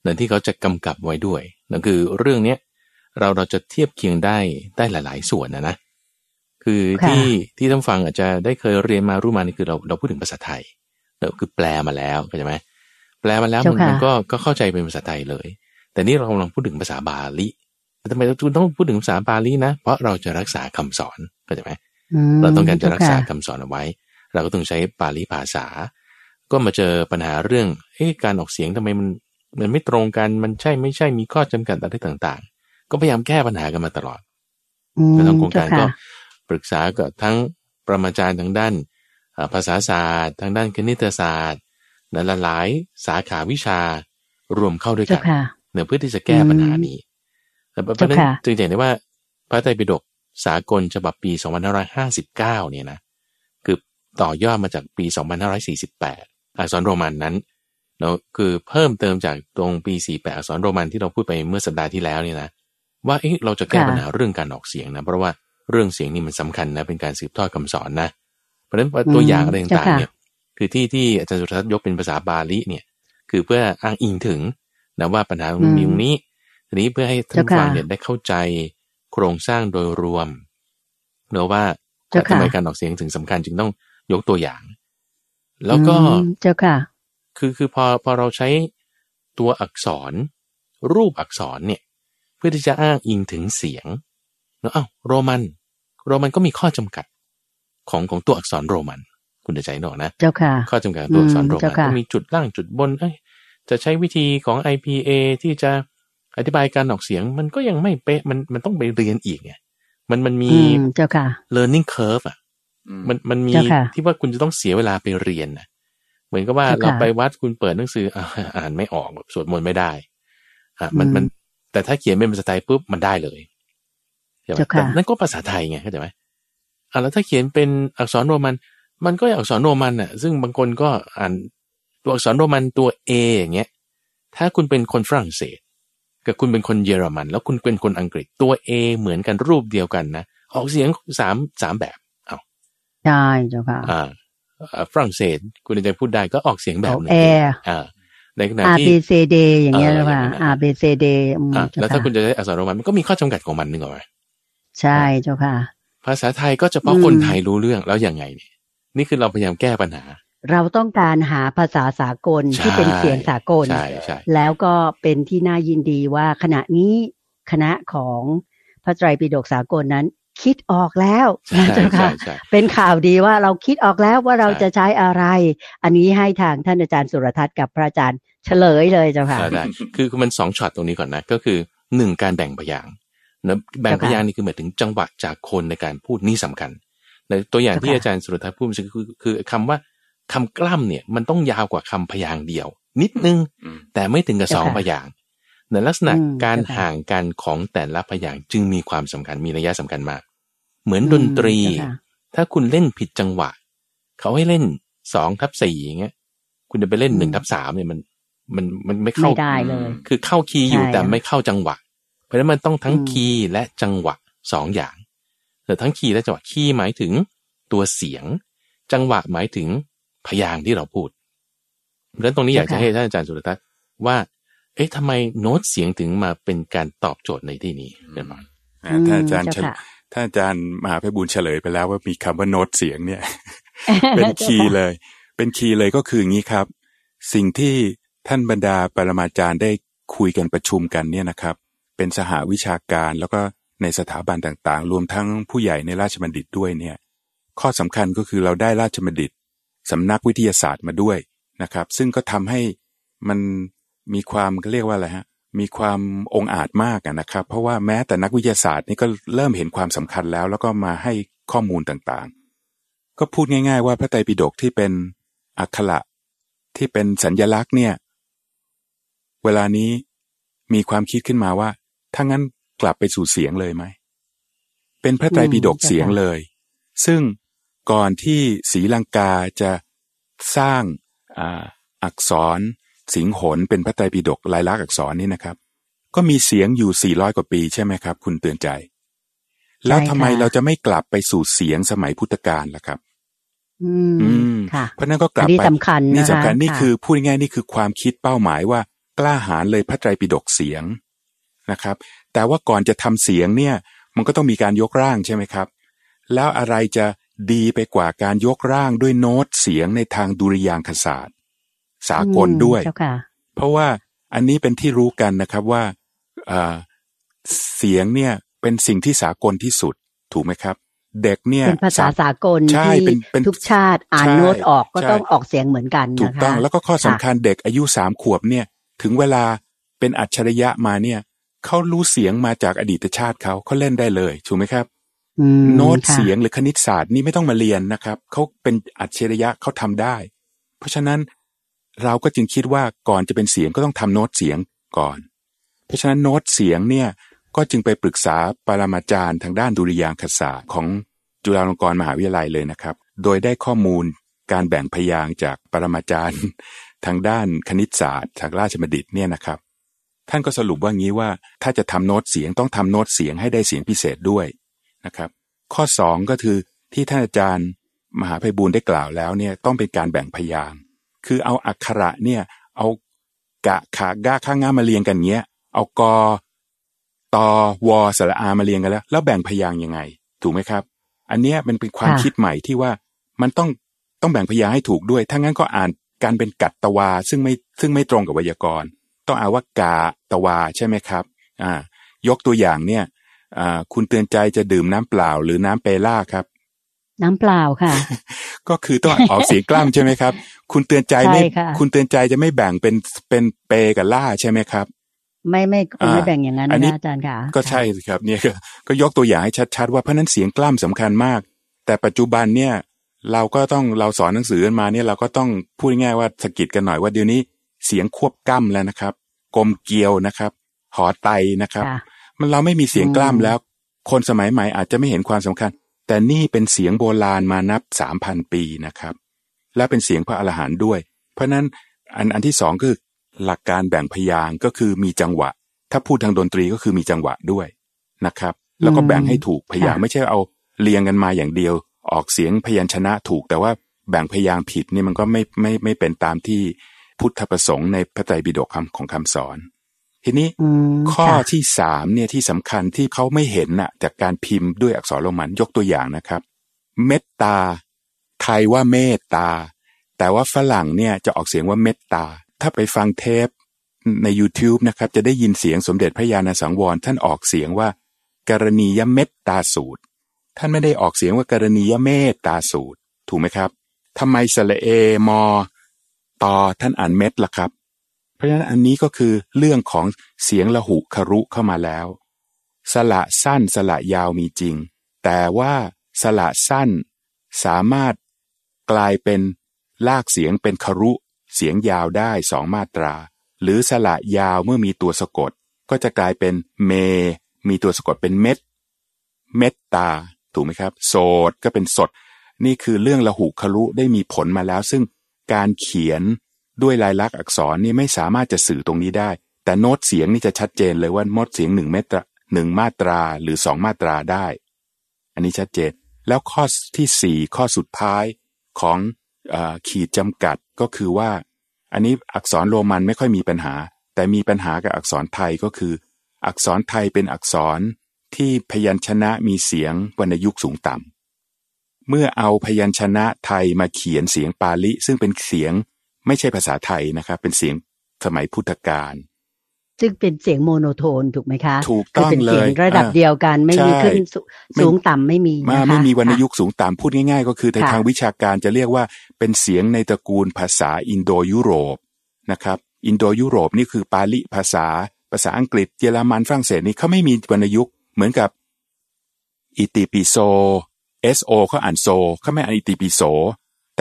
นั่นที่เขาจะกำกับไว้ด้วยนั่นคือเรื่องเนี้ย เราเราจะเทียบเคียงได้ได้หลาย ๆ ส่วนนะนะคือที่ที่ท่านฟังอาจจะได้เคยเรียนมารู้มานี่คือเราเราพูดถึงภาษาไทยเราคือแปลมาแล้วเข้าใจไหมแปลมาแล้วมันก็ก็เข้าใจเป็นภาษาไทยเลย แต่นี่เรากำลังพูดถึงภาษาบาลีทำไมเราต้องพูดถึงภาษาบาลีนะ เพราะเราจะรักษาคำสอนเข้าใจไหมเราต้องการจะรักษาคำสอนเอาไว้ เราก็ต้องใช้บาลีภาษา ก็มาเจอปัญหาเรื่องเอ๊ะการออกเสียงทำไมมันมันไม่ตรงกันมันใช่ไม่ใช่มีข้อจำกัดอะไรต่าง ก็พยายามแก้ปัญหากันมาตลอดแล้วทางโครงการก็ปรึกษากับทั้งประมาจารย์ทางด้านภาษาศาสตร์ ทางด้านคณิตศาสตร์และหลายสาขาวิชารวมเข้าด้วยกันเนื่อเพื่อที่จะแก้ปัญหานี้แต่ประเด็นจึงเห็นได้ว่าพระไตรปิฎกสากลฉบับปี 2559 เนี่ยนะ คือต่อยอดมาจากปี 2548 อักษรโรมันนั้นเนาะคือเพิ่มเติมจากตรงปี 48 อักษรโรมันที่เราพูดไปเมื่อสัปดาห์ที่แล้วเนี่ยนะ ว่าเอ๊ะเราจะแก้ปัญหาเรื่องการออกเสียงนะเพราะว่าเรื่องเสียงนี่มันสำคัญนะเป็นการสืบทอดคำสอนนะ เพราะฉะนั้นตัวอย่างอะไรต่างๆเนี่ยคือที่ที่อาจารย์สุทัศน์ยกเป็นภาษาบาลีเนี่ย คือเพื่ออ้างอิงถึงนะว่าปัญหามันมีตรงนี้ทีนี้เพื่อให้ท่านฟังเนี่ยได้เข้าใจโครงสร้างโดยรวมเนะว่าทำไมการออกเสียงถึงสำคัญจึงต้องยกตัวอย่าง แล้วก็เจ้าค่ะ คือคือพอพอเราใช้ตัวอักษร รูปอักษรเนี่ย พื่อที่จะอ้างอิงถึงเสียงแล้วอ้าวโรมัน โรมันก็มีข้อจำกัดของของตัวอักษรโรมัน คุณจะใจหนอนะ เจ้าค่ะ ข้อจำกัดตัวอักษรโรมันก็มีจุดล่างจุดบนเอ้ยจะใช้วิธีของ IPA ที่จะอธิบายการออกเสียง มันก็ยังไม่เป๊ะมันมันต้องไปเรียนอีกไงมันมันมีเจ้าค่ะ learning curve อะมันมันมีที่ว่าคุณจะต้องเสียเวลาไปเรียนนะเหมือนกับว่าเราไปวัดคุณเปิดหนังสืออ่านไม่ออกสวดมนต์ไม่ได้อ่ามันมัน แต่ถ้าเขียนเป็นภาษาไทยปุ๊บมันได้เลยใช่ไหมแต่นั่นก็ภาษาไทยไงเข้าใจไหมอ่าแล้วถ้าเขียนเป็นอักษรโรมัน มันก็อักษรโรมันอะ ซึ่งบางคนก็อ่านตัวอักษรโรมันตัว A อย่างเงี้ย ถ้าคุณเป็นคนฝรั่งเศส กับคุณเป็นคนเยอรมัน แล้วคุณเป็นคนอังกฤษตัว A เหมือนกันรูปเดียวกันนะ ออกเสียงสามสามแบบเอาใช่เจ้าค่ะ อ่าฝรั่งเศสคุณจะพูดได้ก็ออกเสียงแบบนึงอ่า ในขณะที่ A B C D อย่างเงี้ยหรือเปล่า A B C D แล้วถ้าคุณจะใช้อักษรโรมันมันก็มีข้อจำกัดของมันนึกออกไหมใช่เจ้าค่ะ ภาษาไทยก็เฉพาะคนไทยรู้เรื่องแล้วยังไงนี่นี่คือเราพยายามแก้ปัญหา เราต้องการหาภาษาสากลที่เป็นเสียงสากลใช่ใช่แล้วก็เป็นที่น่ายินดีว่าขณะนี้คณะของพระไตรปิฎกสากลนั้น คิดออกแล้วนะเจ้าค่ะเป็นข่าวดีว่าเราคิดออกแล้วว่าเราจะใช้อะไร อันนี้ให้ทางท่านอาจารย์สุรทัศน์กับพระอาจารย์เฉลยเลยเจ้าค่ะอ่าได้คือมันสองช็อตตรงนี้ก่อนนะก็คือหนึ่งการแบ่งพยางค์นะแบ่งพยางค์นี่คือหมายถึงจังหวะจากคนในการพูดนี่สำคัญในตัวอย่างที่ค่ะอาจารย์สุรทัศน์พูดเมื่อกี้คือคือคำว่าคำกล้ำเนี่ยมันต้องยาวกว่าคำพยางค์เดียว นิดนึงอืมแต่ไม่ถึงกับสองเจ้าค่ะพยางค์ ในลักษณะอืมการเจ้าค่ะห่างกันของแต่ละพยางค์จึงมีความสำคัญมีนัยสำคัญมาก เหมือนดนตรีอืมเจ้าค่ะถ้าคุณเล่นผิดจังหวะ เขาให้เล่นสองทับสี่อย่างเงี้ย คุณจะไปเล่นอืมหนึ่งทับสามเนี่ยมันมันมันไม่เข้าไม่ได้เลย คือเข้าคีย์อยู่ใช่แต่ไม่เข้าจังหวะ เพราะฉะนั้นมันต้องทั้งอืมคีย์และจังหวะสองอย่างแต่ทั้งคีย์และจังหวะคีย์หมายถึงตัวเสียง จังหวะหมายถึงพยางค์ที่เราพูดเพราะฉะนั้นตรงนี้อยากจะให้ท่านอาจารย์สุรทัศน์ว่า เอ๊ะทำไมโน้ตเสียงถึงมาเป็นการตอบโจทย์ในที่นี้เป็นไหมอ่าท่านอาจารย์เจ้เฉลค่ะท่านอาจารย์มหาไพบูลย์เฉลยไปแล้วว่ามีคำว่าโน้ตเสียงเนี่ย เป็น key เลย เป็น key เลยก็คืออย่างนี้ครับ สิ่งที่ท่านบรรดาปรมาจารย์ได้คุยกันประชุมกันเนี่ยนะครับ เป็นสหวิชาการแล้วก็ในสถาบันต่างๆ รวมทั้งผู้ใหญ่ในราชบัณฑิตด้วยเนี่ย ข้อสำคัญก็คือเราได้ราชบัณฑิตสำนักวิทยาศาสตร์มาด้วยนะครับ ซึ่งก็ทำให้มัน มีความเรียกว่าอะไรฮะมีความองอาจมากนะครับ เพราะว่าแม้แต่นักวิทยาศาสตร์นี่ก็เริ่มเห็นความสำคัญแล้ว แล้วก็มาให้ข้อมูลต่างๆ ก็พูดง่าย ๆ ว่าพระไตรปิฎกที่เป็นอักขระที่เป็นสัญญลักษณ์เนี่ย เวลานี้มีความคิดขึ้นมาว่าถ้างั้นกลับไปสู่เสียงเลยไหมเป็นพระไตรปิฎกเสียงเลย ซึ่งก่อนที่ศรีลังกาจะสร้างออักษร สิงหนเป็นพระไตรปิฎกลายลักษณ์อักษรนี่นะครับ ก็มีเสียงอยู่ 400 กว่าปีใช่ไหมครับ คุณเตือนใจ แล้วทำไมค่ะเราจะไม่กลับไปสู่เสียงสมัยพุทธกาลล่ะครับ อืมอืมค่ะ เพราะนั้นก็กลับอันนี้ไปสำคัญนี่นะคะสำคัญนี่ค่ะคือพูดง่ายๆนี่คือความคิดเป้าหมายว่า กล้าหาญเลยพระไตรปิฎกเสียงนะครับ แต่ว่าก่อนจะทำเสียงเนี่ย มันก็ต้องมีการยกร่างใช่ไหมครับ แล้วอะไรจะดีไปกว่าการยกร่างด้วยโน้ตเสียงในทางดุริยางคศาสตร์ สากลด้วยเจ้าค่ะเพราะว่าอันนี้เป็นที่รู้กันนะครับว่าอ่าเสียงเนี่ยเป็นสิ่งที่สากลที่สุดถูกไหมครับ เด็กเนี่ยเป็นภาษาสากลใช่ที่เป็นเป็นทุกชาติอ่านใช่โน้ตออกก็ใช่ต้องออกเสียงเหมือนกันถูกนะคะต้องแล้วก็ข้อสำคัญเด็กอายุสามขวบเนี่ย ถึงเวลาเป็นอัจฉริยะมาเนี่ยเขารู้เสียงมาจากอดีตชาติเขาเขาเล่นได้เลยถูกไหมครับอืมโน้ตค่ะเสียงหรือคณิตศาสตร์นี่ไม่ต้องมาเรียนนะครับเขาเป็นอัจฉริยะเขาทำได้ เพราะฉะนั้น เราก็จึงคิดว่าก่อนจะเป็นเสียงก็ต้องทำโน้ตเสียงก่อน เพราะฉะนั้นโน้ตเสียงเนี่ยก็จึงไปปรึกษาปรมาจารย์ทางด้านดุริยางคศาสตร์ของจุฬาลงกรณ์มหาวิทยาลัยเลยนะครับ โดยได้ข้อมูลการแบ่งพยางจากปรมาจารย์ ทางด้านคณิตศาสตร์ทางราชบัณฑิตเนี่ยนะครับ ท่านก็สรุปว่างี้ว่าถ้าจะทำโน้ตเสียงต้องทำโน้ตเสียงให้ได้เสียงพิเศษด้วยนะครับ ข้อสองก็คือที่ท่านอาจารย์มหาไพบูลย์ได้กล่าวแล้วเนี่ยต้องเป็นการแบ่งพยาง คือเอาอักขระเนี่ย เอากะขากะข้างง่ามาเรียงกันเงี้ย เอากอตอวอสระอามาเรียงกันแล้ว แล้วแบ่งพยางยังไง ถูกไหมครับ อันเนี้ยมันเป็นความคิดใหม่ที่ว่ามันต้องต้องแบ่งพยางให้ถูกด้วยถ้างั้นก็อ่านการเป็นกัตตวา ซึ่งไม่ซึ่งไม่ตรงกับไวยากรณ์ ต้องเอาว่ากาตวาใช่ไหมครับอ่ายกตัวอย่างเนี่ยอ่าคุณเตือนใจจะดื่มน้ำเปล่าหรือน้ำเปล่าครับ น้ำเปล่าค่ะ ก็คือต้องออกเสียงกล้ำใช่ไหมครับ คุณเตือนใจไม่ใช่ค่ะคุณเตือนใจจะไม่แบ่งเป็นเป็นเปกับล่าใช่ไหมครับ ไม่ไม่คงไม่อ่าแบ่งอย่างนั้นอันนี้นะอาจารย์ค่ะ ก็ใช่สิครับ เนี่ยก็ก็ยกตัวอย่างให้ชัดๆว่าเพราะฉะนั้นเสียงกล้ำสำคัญมาก แต่ปัจจุบันเนี่ย เราก็ต้องเราสอนหนังสือกันมาเนี่ยเราก็ต้องพูดง่ายๆว่าสะกิดกันหน่อยว่าเดี๋ยวนี้เสียงควบกล้ำแล้วนะครับกลมเกลียวนะครับหอไตนะครับค่ะมันเราไม่มีเสียงกล้ำอืมแล้ว คนสมัยใหม่อาจจะไม่เห็นความสำคัญ แต่นี่เป็นเสียงโบราณมานับสามพันปีนะครับ และเป็นเสียงพระอรหันต์ด้วย เพราะฉะนั้นอันอันที่สองคือหลักการแบ่งพยางค์ก็คือมีจังหวะ ถ้าพูดทางดนตรีก็คือมีจังหวะด้วยนะครับ แล้วก็แบ่งให้ถูกพยางค์ค่ะไม่ใช่เอาเรียงกันมาอย่างเดียว ออกเสียงพยัญชนะถูก แต่ว่าแบ่งพยางค์ผิดนี่มันก็ไม่ไม่ไม่เป็นตามที่พุทธประสงค์ในพระไตรปิฎกคำของคำสอน ทีนี้อืมข้อค่ะที่สามเนี่ยที่สำคัญที่เขาไม่เห็นน่ะ จากการพิมพ์ด้วยอักษรโรมันยกตัวอย่างนะครับ เมตตา ไทยว่าเมตตา แต่ว่าฝรั่งเนี่ยจะออกเสียงว่าเมตตา ถ้าไปฟังเทปใน YouTube นะครับ จะได้ยินเสียงสมเด็จพระญาณสังวรท่านออกเสียงว่า กรณียเมตตาสูตร ท่านไม่ได้ออกเสียงว่ากรณียเมตตาสูตร ถูกไหมครับทำไมสระเอมอตอท่านอ่านเม็ดล่ะครับเราะฉะนั้นอันนี้ก็คือเรื่องของเสียงละหุครุเข้ามาแล้ว สละสั้นสละยาวมีจริง แต่ว่าสละสั้นสามารถกลายเป็นลากเสียงเป็นครุเสียงยาวได้สองมาตรา หรือสละยาวเมื่อมีตัวสะกด ก็จะกลายเป็นเม มีตัวสะกดเป็นเม็ด เม็ดตา ถูกไหมครับโสดก็เป็นสด นี่คือเรื่องละหุครุได้มีผลมาแล้ว ซึ่งการเขียน ด้วยลายลักษณ์อักษรนี่ไม่สามารถจะสื่อตรงนี้ได้ แต่โน้ตเสียงนี่จะชัดเจนเลยว่าโน้ตเสียงหนึ่งเมตรหนึ่งมาตราหรือสองมาตราได้ อันนี้ชัดเจน แล้วข้อที่สี่ข้อสุดท้ายของอขีดจำกัดก็คือว่า อันนี้อักษรโรมันไม่ค่อยมีปัญหา แต่มีปัญหากับอักษรไทยก็คือ อักษรไทยเป็นอักษรที่พยัญชนะมีเสียงวรรณยุกต์สูงต่ำเมื่อเอาพยัญชนะไทยมาเขียนเสียงปาลิ ซึ่งเป็นเสียง ไม่ใช่ภาษาไทยนะครับ เป็นเสียงสมัยพุทธกาลซึ่งเป็นเสียงโมโนโทนถูกไหมคะถูกต้องเลยระดับเดียวกันไม่มีขึ้นสูงต่ำไม่มีนะคะไม่มีวรรณยุกต์สูงต่ำพูดง่าย ๆ ก็คือในทางวิชาการจะเรียกว่าเป็นเสียงในตระกูลภาษาอินโดยุโรปนะครับ อินโดยุโรปนี่คือปาลิภาษา ภาษาอังกฤษเยอรมันฝรั่งเศสนี่เขาไม่มีวรรณยุกต์เหมือนกับอิติปิโซ S O เขาอ่านโซเขาไม่อ่านอิติปิโส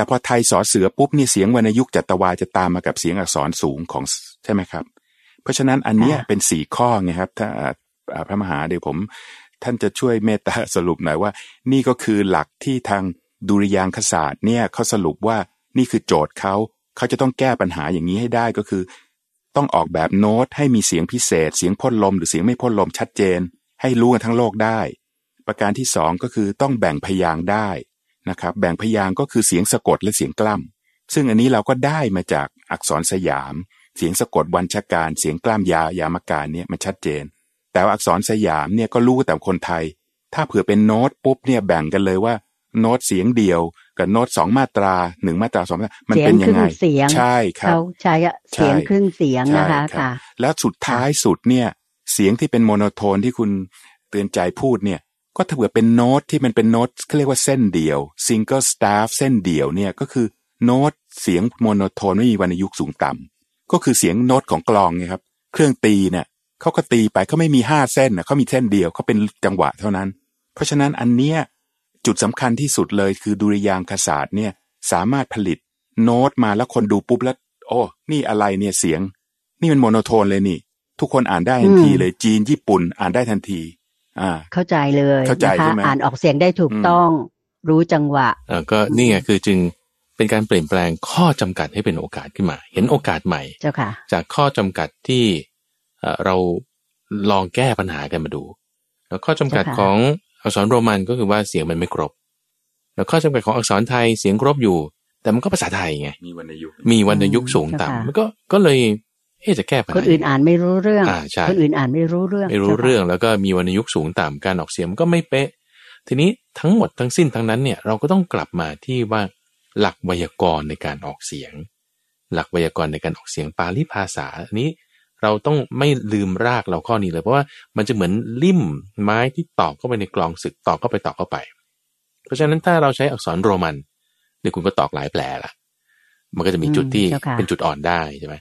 แต่พอไทยสอเสือปุ๊บนี่เสียงวรรณยุกต์จัตวาจะตามมากับเสียงอักษรสูงของใช่ไหมครับ เพราะฉะนั้นอันเนี้ยเป็นสี่ข้อไงครับ ถ้าพระมหาเดี๋ยวผม ท่านจะช่วยเมตตาสรุปหน่อยว่า นี่ก็คือหลักที่ทางดุริยางคศาสตร์เนี่ยเขาสรุปว่านี่คือโจทย์เขาเขาจะต้องแก้ปัญหาอย่างนี้ให้ได้ก็คือ ต้องออกแบบโน้ตให้มีเสียงพิเศษ เสียงพ่นลม หรือเสียงไม่พ่นลมชัดเจน ให้รู้กันทั้งโลกได้ ประการที่สองก็คือต้องแบ่งพยางได้ นะครับแบ่งพยางก็คือเสียงสะกดและเสียงกล้ำซึ่งอันนี้เราก็ได้มาจากอักษรสยาม เสียงสะกดวันชการเสียงกล้ามยายามการเนี่ยมันชัดเจน แต่อักษรสยามเนี่ยก็รู้แต่คนไทย ถ้าเผื่อเป็นโน้ตปุ๊บเนี่ยแบ่งกันเลยว่าโน้ตเสียงเดียวกับโน้ตสองมาตราหนึ่งมาตราสองมาตรามันเป็นยังไงใช่ครับเขาใช้เสียงครึ่งเสียงนะคะค่ะ แล้วสุดท้ายสุดเนี่ย เสียงที่เป็น monotone ที่คุณเตือนใจพูดเนี่ย ก็ถ้าเผื่อเป็นโน้ตที่มันเป็นโน้ตเขาเรียกว่าเส้นเดียว single staff เส้นเดียวเนี่ยก็คือโน้ตเสียง monotone ไม่มีวรรณยุกต์สูงต่ำก็คือเสียงโน้ตของกลองไงครับ เครื่องตีเนี่ยเขาก็ตีไปเขาไม่มีห้าเส้นนะเขามีเส้นเดียวเขาเป็นจังหวะเท่านั้น เพราะฉะนั้นอันเนี้ยจุดสำคัญที่สุดเลยคือดุริยางคศาสตร์เนี่ยสามารถผลิตโน้ตมาแล้วคนดูปุ๊บแล้ว โอ้นี่อะไรเนี่ยเสียง นี่มัน monotone เลยนี่ ทุกคนอ่านได้ทันทีเลยจีนญี่ปุ่นอ่านได้ทันที เข้าใจเลยเข้าใจใช่ไหมอ่านออกเสียงได้ถูกต้องรู้จังหวะอ่าก็นี่ไงคือจึงเป็นการเปลี่ยนแปลงข้อจำกัดให้เป็นโอกาสขึ้นมา เห็นโอกาสใหม่เจ้าค่ะ จากข้อจำกัดที่เราลองแก้ปัญหากันมาดู แล้วข้อจำกัดของอักษรโรมันก็คือว่าเสียงมันไม่ครบ แล้วข้อจำกัดของอักษรไทยเสียงครบอยู่ แต่มันก็ภาษาไทยไงมีวรรณยุกมีวรรณยุกสูงต่ำมันก็ก็เลย เอ๊จะแก้ปัญหาคนอื่นอ่านไม่รู้เรื่องอ่าใช่คนอื่นอ่านไม่รู้เรื่อง ไม่รู้เรื่องแล้วก็มีวรรณยุกสูงต่ำการออกเสียงก็ไม่เป๊ะ ทีนี้ทั้งหมดทั้งสิ้นทั้งนั้นเนี่ยเราก็ต้องกลับมาที่ว่าหลักไวยากรณ์ในการออกเสียง หลักไวยากรณ์ในการออกเสียงปาลิภาษาอันนี้เราต้องไม่ลืมรากเราข้อนี้เลยเพราะว่ามันจะเหมือนลิ่มไม้ที่ตอกเข้าไปในกลองศึกตอกเข้าไปตอกเข้าไป เพราะฉะนั้นถ้าเราใช้อักษรโรมันเดี๋ยวคุณก็ตอกหลายแผลละมันก็จะมีจุดที่เป็นจุดอ่อนได้ใช่ไหม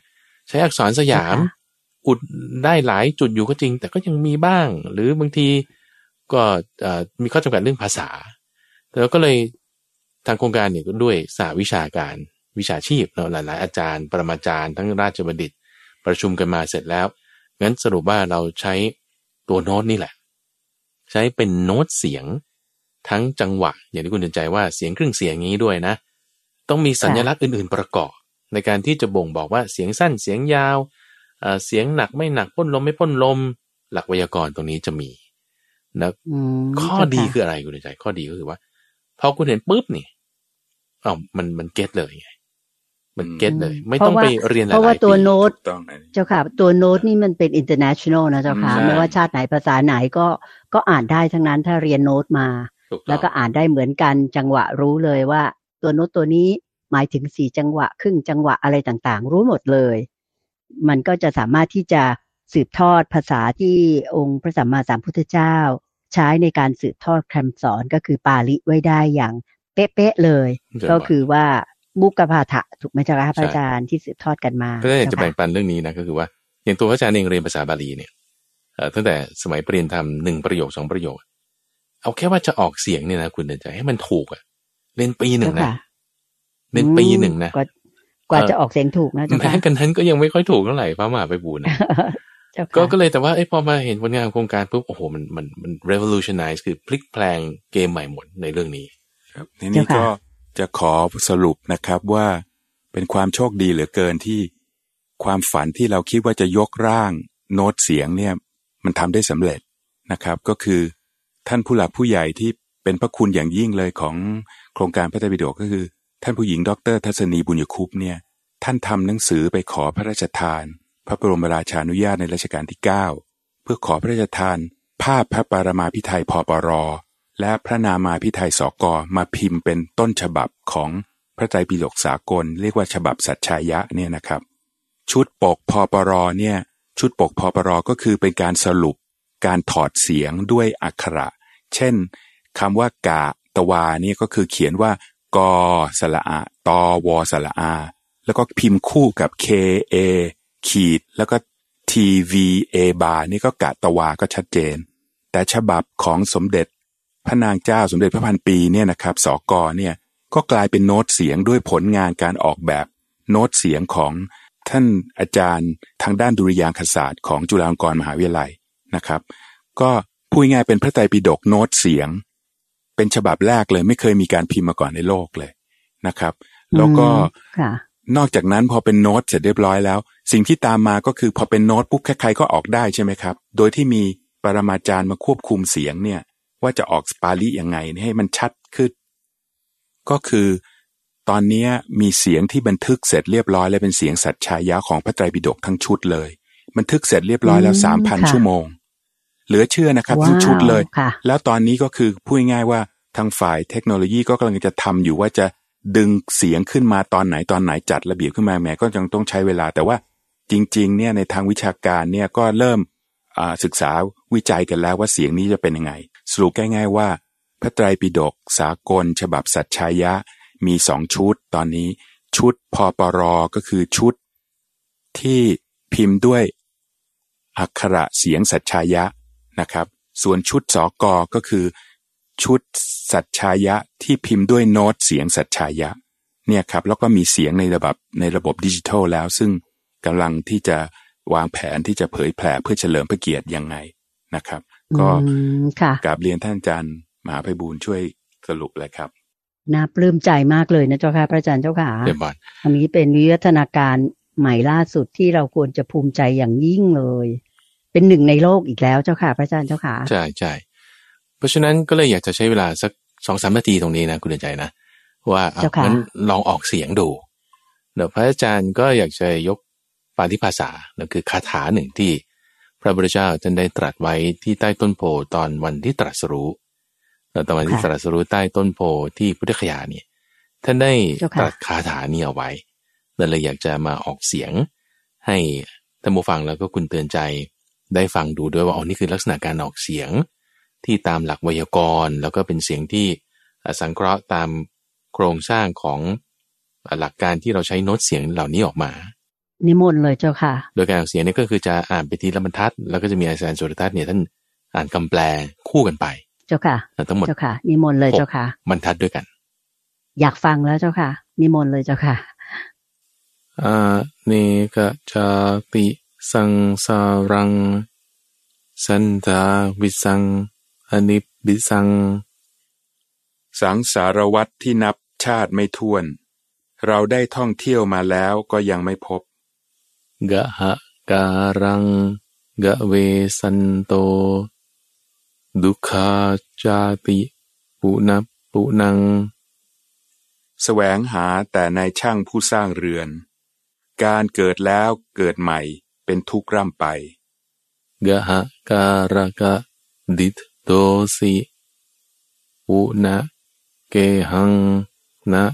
ใช้อักษรสยาม อุดได้หลายจุดอยู่ก็จริง แต่ก็ยังมีบ้าง หรือบางทีก็มีข้อจำกัดเรื่องภาษาแล้วก็เลยทางโครงการเนี่ยก็ด้วยสาวิชาการวิชาชีพเนาะหลาย ๆ อาจารย์ ปรมาจารย์ทั้งราชบัณฑิต ประชุมกันมาเสร็จแล้วงั้นสรุปว่าเราใช้ตัวโน้ตนี่แหละ ใช้เป็นโน้ตเสียงทั้งจังหวะ อย่างที่คุณเดินใจว่าเสียงครึ่งเสียงนี้ด้วยนะ ต้องมีสัญลักษณ์อื่น ๆ ประกอบ ในการที่จะบ่งบอกว่าเสียงสั้นเสียงยาวเสียงหนักไม่หนักพ่นลมไม่พ่นลม หลักไวยากรณ์ตรงนี้จะมีนะข้อดีคืออะไรคุณใจ ข้อดีก็คือว่าพอคุณเห็นปุ๊บนี่อ๋อมันมันเก็ตเลยไงมันเก็ตเลย ไม่ต้องไปเรียนอะไรเพราะว่าตัวโน้ตเจ้าค่ะตัวโน้ตนี่มันเป็น international นะเจ้าค่ะไม่ว่าชาติไหนภาษาไหนก็ก็อ่านได้ทั้งนั้นถ้าเรียนโน้ตมา แล้วก็อ่านได้เหมือนกันจังหวะรู้เลยว่า ตัวโน้ตตัวนี้ หมายถึงสี่จังหวะ ครึ่งจังหวะอะไรต่างๆ รู้หมดเลย มันก็จะสามารถที่จะสืบทอดภาษาที่องค์พระสัมมาสัมพุทธเจ้า ใช้ในการสืบทอดคำสอนก็คือปาลิไว้ได้อย่างเป๊ะๆเลย ก็คือว่ามุกพาถะถูกไหมจ๊ะพระอาจารย์ที่สืบทอดกันมาก็ได้จะแบ่งปันเรื่องนี้นะก็คือว่า อย่างตัวพระอาจารย์เองเรียนภาษาบาลีเนี่ยตั้งแต่สมัยปริญญาธรรมหนึ่งประโยคสองประโยค เอาแค่ว่าจะออกเสียงเนี่ยนะคุณเดินใจให้มันถูกอะเรียนปีหนึ่งนะ เรียนปีหนึ่งนะกว่าจะออกเสียงถูกนะแม้กันนั้นก็ยังไม่ค่อยถูกเท่าไหร่พระมหาไปบูนะก็ก็เลยแต่ว่าไอ้พอมาเห็นผลงานโครงการปุ๊บโอ้โหมันมันมัน revolutionize คือพลิกแปลงเกมใหม่หมดในเรื่องนี้ ครับทีนี้ก็จะขอสรุปนะครับว่าเป็นความโชคดีเหลือเกินที่ความฝันที่เราคิดว่าจะยกร่างโน้ตเสียงเนี่ยมันทำได้สำเร็จนะครับ ก็คือท่านผู้หลักผู้ใหญ่ที่เป็นพระคุณอย่างยิ่งเลยของโครงการพระไตรปิฎกก็คือ ท่านผู้หญิงดรทัศนีบุญยคุปเนี่ยท่านทำหนังสือไปขอพระราชทาน พระบรมราชานุญาตในรัชกาลที่ 9 เพื่อขอพระราชทาน ภาพพระปรมาพิไทยพปร และพระนามาพิไทยสกมาพิมพ์เป็นต้นฉบับของพระไตรปิฎกสากล เรียกว่าฉบับสัจชายะเนี่ยนะครับ ชุดปกพปรเนี่ยชุดปกพปรก็คือเป็นการสรุปการถอดเสียงด้วยอักขระ เช่นคำว่ากะตวานี่ก็คือเขียนว่า กอสละอาตอวอสละอา แล้วก็พิมพ์คู่กับ K A ขีด แล้วก็ T V A บานี่ก็กะตะวาก็ชัดเจน แต่ฉบับของสมเด็จ พระนางเจ้าสมเด็จพระพันปีเนี่ยนะครับสอกเนี่ยก็กลายเป็นโน้ตเสียงด้วยผลงานการออกแบบ โน้ตเสียงของท่านอาจารย์ทางด้านดุริยางคศาสตร์ของจุฬาลงกรณ์มหาวิทยาลัยนะครับ ก็พูดง่ายเป็นพระไตรปิฎกโน้ตเสียง เป็นฉบับแรกเลย ไม่เคยมีการพิมพ์มาก่อนในโลกเลยนะครับ แล้วก็นอกจากนั้นพอเป็นโน้ตเสร็จเรียบร้อยแล้ว สิ่งที่ตามมาก็คือพอเป็นโน้ตปุ๊บใครๆก็ออกได้ใช่ไหมครับ โดยที่มีปรมาจารย์มาควบคุมเสียงเนี่ย ว่าจะออกสปาลียังไงให้มันชัดขึ้น ก็คือตอนนี้มีเสียงที่บันทึกเสร็จเรียบร้อยและเป็นเสียงสัจชายะของพระไตรปิฎกทั้งชุดเลย บันทึกเสร็จเรียบร้อยแล้วสามพันชั่วโมง เหลือเชื่อนะครับ ทั้งชุดเลย แล้วตอนนี้ก็คือพูดง่ายว่าทางฝ่ายเทคโนโลยีก็กำลังจะทำอยู่ว่าจะดึงเสียงขึ้นมาตอนไหนตอนไหนจัดระเบียบขึ้นมาแม้ก็ยังต้องใช้เวลา แต่ว่าจริงๆเนี่ยในทางวิชาการเนี่ยก็เริ่มศึกษาวิจัยกันแล้วว่าเสียงนี้จะเป็นยังไง สรุปง่ายๆว่า พระไตรปิฎกสากล ฉบับสัจชายะ มีสองชุด ตอนนี้ชุดพอปรอก็คือชุด ที่พิมพ์ด้วยอักขระเสียงสัจชายะ นะครับ ส่วนชุดสอกอก็คือ ชุดสัจชายะที่พิมพ์ด้วยโน้ตเสียงสัจชายะเนี่ยครับแล้วก็มีเสียงในระบบในระบบดิจิทัลแล้ว ซึ่งกำลังที่จะวางแผนที่จะเผยแผ่เพื่อเฉลิมพระเกียรติยังไงนะครับ ก็กราบเรียนท่านอาจารย์มหาไพบูลช่วยสรุปเลยครับน่าปลื้มใจมากเลยนะเจ้าค่ะพระอาจารย์เจ้าค่ะอันนี้เป็นวิวัฒนาการใหม่ล่าสุดที่เราควรจะภูมิใจอย่างยิ่งเลย เป็นหนึ่งในโลกอีกแล้วเจ้าค่ะพระอาจารย์เจ้าค่ะใช่ใช่เพราะฉะนั้นก็เลยอยากจะใช้เวลาสักสองสามนาทีตรงนี้นะคุณเดินใจนะว่างั้นลองออกเสียงดูเดี๋ยวพระอาจารย์ก็อยากจะยกปาฏิภาษานั่นคือคาถาหนึ่งที่พระพุทธเจ้าท่านได้ตรัสไว้ที่ใต้ต้นโพตอนวันที่ตรัสรู้ตอนที่ตรัสรู้ใต้ต้นโพที่พุทธคยาเนี่ยท่านได้ตรัสคาถานี้เอาไว้เลยอยากจะมาออกเสียงให้ท่านผู้ฟังแล้วก็คุณเตือนใจ ได้ฟังดูด้วยว่าอ๋อนี่คือลักษณะการออกเสียงที่ตามหลักไวยากรณ์ แล้วก็เป็นเสียงที่สังเคราะห์ตามโครงสร้างของหลักการที่เราใช้โน้ตเสียงเหล่านี้ออกมา นิมนต์เลยเจ้าค่ะ โดยการออกเสียงนี่ก็คือจะอ่านไปทีละบรรทัด แล้วก็จะมีอาจารย์สุรทัศน์เนี่ยท่านอ่านคำแปลคู่กันไป เจ้าค่ะทั้งหมดเจ้าค่ะ นิมนต์เลยเจ้าค่ะบรรทัดด้วยกัน อยากฟังแล้วเจ้าค่ะ นิมนต์เลยเจ้าค่ะอาเนกจาติ สังสารัง สันตาวิสัง อนิบิสัง สังสารวัตที่นับชาติไม่ท้วน เราได้ท่องเที่ยวมาแล้วก็ยังไม่พบ กะหะการัง กะเวสันโต ดุขาจาติปุณปุนัง แสวงหาแต่ในช่างผู้สร้างเรือน การเกิดแล้วเกิดใหม่ เป็นทุกข์ร่ำไปกะหะการะกะดิตโตสิปุณะเกหังนะ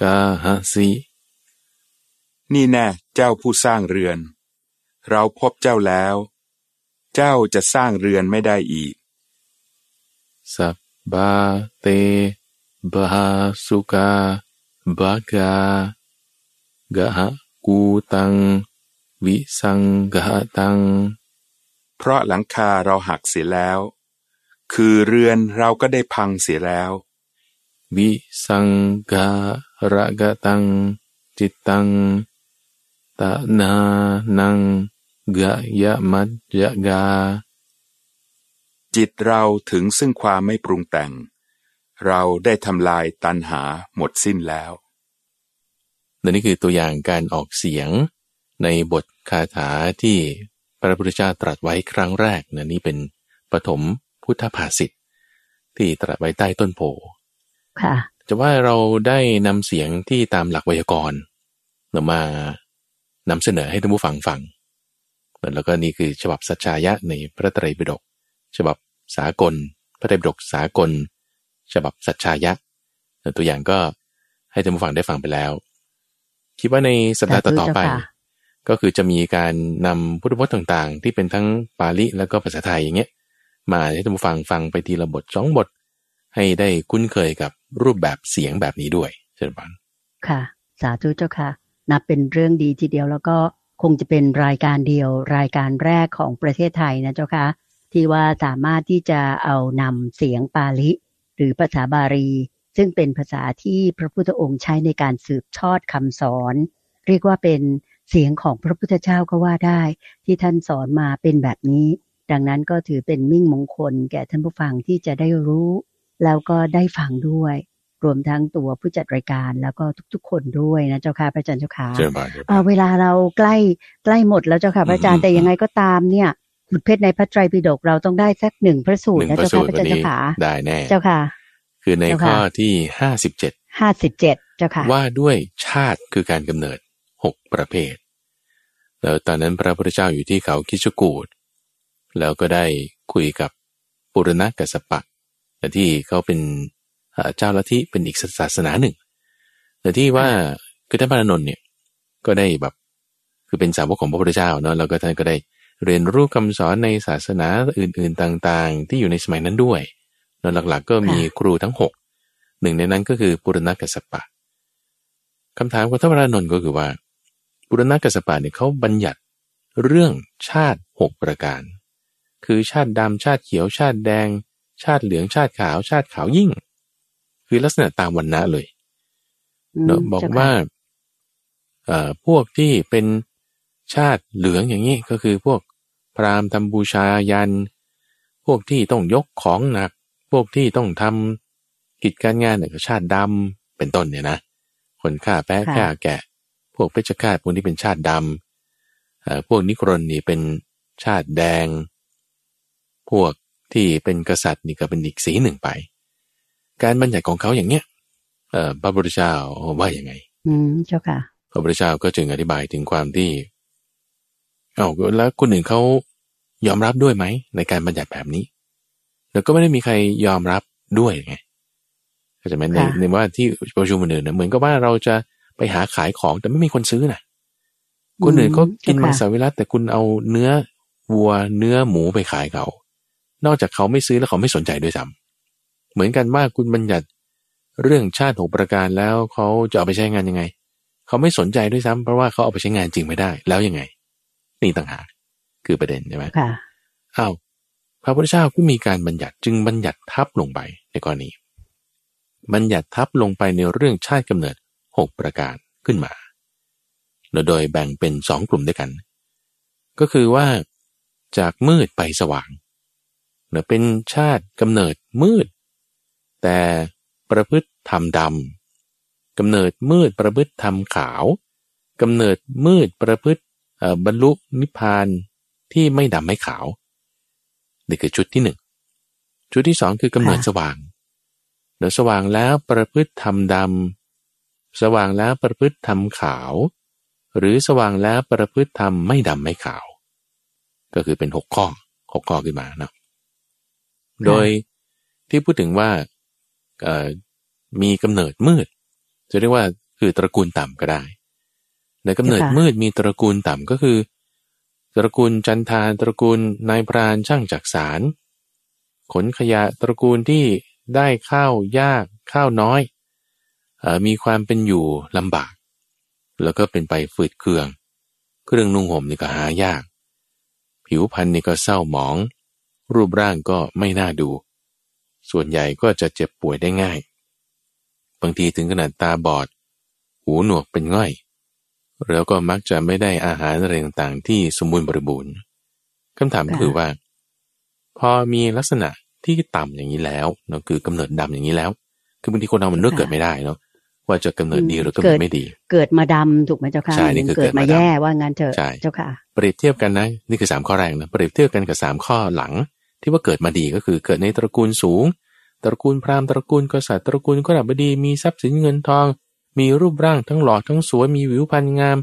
กาหะสินี่แน่เจ้าผู้สร้างเรือน เราพบเจ้าแล้ว เจ้าจะสร้างเรือนไม่ได้อีก สับบาเตบาสุกาบากากะหะกูตัง วิสังกะตัง เพราะหลังคาเราหักเสียแล้ว คือเรือนเราก็ได้พังเสียแล้ว วิสังการะกะตัง จิตตังตะนานังกะยะมัจยะกา จิตเราถึงซึ่งความไม่ปรุงแต่ง เราได้ทำลายตันหาหมดสิ้นแล้วนี่คือตัวอย่างการออกเสียงในบท คาถาที่พระพุทธเจ้าตรัสไว้ครั้งแรกนะนี่เป็นปฐมพุทธภาษิตที่ตรัสไว้ใต้ต้นโพค่ะ จะว่าเราได้นำเสียงที่ตามหลักไวยากรณ์มานำเสนอให้ท่านผู้ฟังฟัง แล้วก็นี่คือฉบับสัจจายะในพระไตรปิฎกฉบับสากล พระไตรปิฎกสากล ฉบับสัจจายะ ตัวอย่างก็ให้ท่านผู้ฟังได้ฟังไปแล้ว คิดว่าในสัปดาห์ต่อๆไป ก็คือจะมีการนำพุทธพจน์ต่างๆ ที่เป็นทั้งปาลิแล้วก็ภาษาไทยอย่างเงี้ยมาให้ท่านผู้ฟังฟังไปทีละบทสองบท ให้ได้คุ้นเคยกับรูปแบบเสียงแบบนี้ด้วยเช่นกันค่ะ สาธุเจ้าค่ะ นับเป็นเรื่องดีทีเดียวแล้วก็คงจะเป็นรายการเดียวรายการแรกของประเทศไทยนะเจ้าค่ะที่ว่าสามารถที่จะเอานำเสียงปาลิหรือภาษาบาลี ซึ่งเป็นภาษาที่พระพุทธองค์ใช้ในการสืบทอดคำสอน เรียกว่าเป็น เสียงของพระพุทธเจ้าก็ว่าได้ ที่ท่านสอนมาเป็นแบบนี้ ดังนั้นก็ถือเป็นมิ่งมงคลแก่ท่านผู้ฟังที่จะได้รู้ แล้วก็ได้ฟังด้วย รวมทั้งตัวผู้จัดรายการแล้วก็ทุก ๆ คนด้วยนะเจ้าค่ะพระอาจารย์เจ้าค่ะเชิญบานเวลาเราใกล้ใกล้หมดแล้วเจ้าค่ะพระอาจารย์แต่ยังไงก็ตามเนี่ยขุดเพชรในพระไตรปิฎกเราต้องได้สักหนึ่งพระสูตรนะเจ้าค่ะพระอาจารย์เจ้าค่ะได้แน่เจ้าค่ะ คือในข้อที่ห้าสิบเจ็ดห้าสิบเจ็ดเจ้าค่ะว่าด้วยชาติคือการกำเนิดหกประเภท แล้วตอนนั้นพระพุทธเจ้าอยู่ที่เขาคิชกูดแล้วก็ได้คุยกับปุรณะกัสปะแต่ที่เขาเป็นเจ้าลัทธิเป็นอีกศาสนาหนึ่ง แต่ที่ว่าคือท่านพระนนท์เนี่ยก็ได้แบบคือเป็นสาวกของพระพุทธเจ้าเนาะแล้วก็ท่านก็ได้เรียนรู้คำสอนในศาสนาอื่น ๆต่างๆ ที่อยู่ในสมัยนั้นด้วยแล้วหลักๆ ก็มีครูทั้งหกหนึ่งในนั้นก็คือปุรณะกัสปะคำถามของท่านพระนนท์ก็คือว่า ปุรณกัสสปะเนี่ยเขาบัญญัติเรื่องชาติหกประการ คือชาติดำชาติเขียวชาติแดง ชาติเหลืองชาติขาวชาติขาวยิ่ง คือลักษณะตามวันณะเลยเนาะบอกว่าเอ่อพวกที่เป็นชาติเหลืองอย่างนี้ก็คือพวกพราหมณ์ทำบูชายัน พวกที่ต้องยกของหนัก พวกที่ต้องทำกิจการงานเนี่ยก็ชาติดำเป็นต้นเนี่ยนะ คนฆ่าแพะฆ่าแกะพ วกเพชฌฆาตพวกนี้เป็นชาติดำพวกนิกรนนี่เป็นชาติแดง พวกที่เป็นกษัตริย์นี่ก็เป็นอีกสีหนึ่งไป การบัญญัติของเขาอย่างเนี้ยเอ่อพระพุทธเจ้าว่าอย่างไง อืมเจ้าค่ะ พระพุทธเจ้าก็จึงอธิบายถึงความที่ เอาแล้วคนอื่นเขายอมรับด้วยไหม ในการบัญญัติแบบนี้ แล้วก็ไม่ได้มีใครยอมรับด้วยไงก็จะเป็นในในว่าที่ประชุมอื่นนะเหมือนกับว่าเราจะ ไปหาขายของแต่ไม่มีคนซื้อนะคนอื่นก็กินมังสวิรัตแต่คุณเอาเนื้อวัวเนื้อหมูไปขายเขา นอกจากเขาไม่ซื้อแล้วเขาไม่สนใจด้วยซ้ำเหมือนกันว่าคุณบัญญัติเรื่องชาติหกประการแล้วเขาจะเอาไปใช้งานยังไง เขาไม่สนใจด้วยซ้ำเพราะว่าเขาเอาไปใช้งานจริงไม่ได้แล้วยังไง นี่ต่างหากคือประเด็นใช่ไหมค่ะอ้าวพระพุทธเจ้าก็มีการบัญญัติจึงบัญญัติทับลงไปในกรณีบัญญัติทับลงไปในเรื่องชาติกำเนิด หกประการขึ้นมา โดยแบ่งเป็นสองกลุ่มด้วยกัน ก็คือว่าจากมืดไปสว่างเนเป็นชาติกำเนิดมืด แต่ประพฤติธรรมดำกำเนิดมืดประพฤติธรรมขาวกำเนิดมืดประพฤติบรรลุนิพพานที่ไม่ดำไม่ขาวนี่คือชุดที่หนึ่งชุดที่สองคือกำเนิดสว่างเดี๋ยวสว่างแล้วประพฤติธรรมดำ สว่างแล้วประพฤติธรรมขาว หรือสว่างแล้วประพฤติธรรมไม่ดำไม่ขาว ก็คือเป็นหกข้อหกข้อขึ้นมาเนาะโดยที่พูดถึงว่ามีกำเนิดมืด จะเรียกว่าคือตระกูลต่ำก็ได้ในกำเนิดมืดมีตระกูลต่ำก็คือ ตระกูลจันทานตระกูลนายพรานช่างจักสารขนขยะตระกูลที่ได้ข้าวยากข้าวน้อย มีความเป็นอยู่ลำบาก แล้วก็เป็นไปฝืดเคือง เครื่องนุ่งห่มนี่ก็หายาก ผิวพรรณนี่ก็เศร้าหมอง รูปร่างก็ไม่น่าดู ส่วนใหญ่ก็จะเจ็บป่วยได้ง่าย บางทีถึงขนาดตาบอด หูหนวกเป็นง่อย แล้วก็มักจะไม่ได้อาหารอะไรต่างๆ ที่สมบูรณ์บริบูรณ์คำถามคือว่า พอมีลักษณะที่ต่ำอย่างนี้แล้วเนาะคือกำเนิดดำอย่างนี้แล้ว คือบางทีคนเรามันเลือกเกิดไม่ได้เนาะ ว่าจะกำเนิดดีหรือกำเนิดไม่ดี เกิดมาดำถูกไหมเจ้าค่ะใช่นี่คือเกิดมาแย่ว่างั้นเถอะเจ้าค่ะ เปรียบเทียบกันนะนี่คือสามข้อแรกนะเปรียบเทียบกันกับสามข้อหลัง ที่ว่าเกิดมาดีก็คือเกิดในตระกูลสูง ตระกูลพราหมณ์ตระกูลกษัตริย์ตระกูลก็ดับดีมีทรัพย์สินเงินทอง มีรูปร่างทั้งหล่อทั้งสวยมีวิวพรรณงาม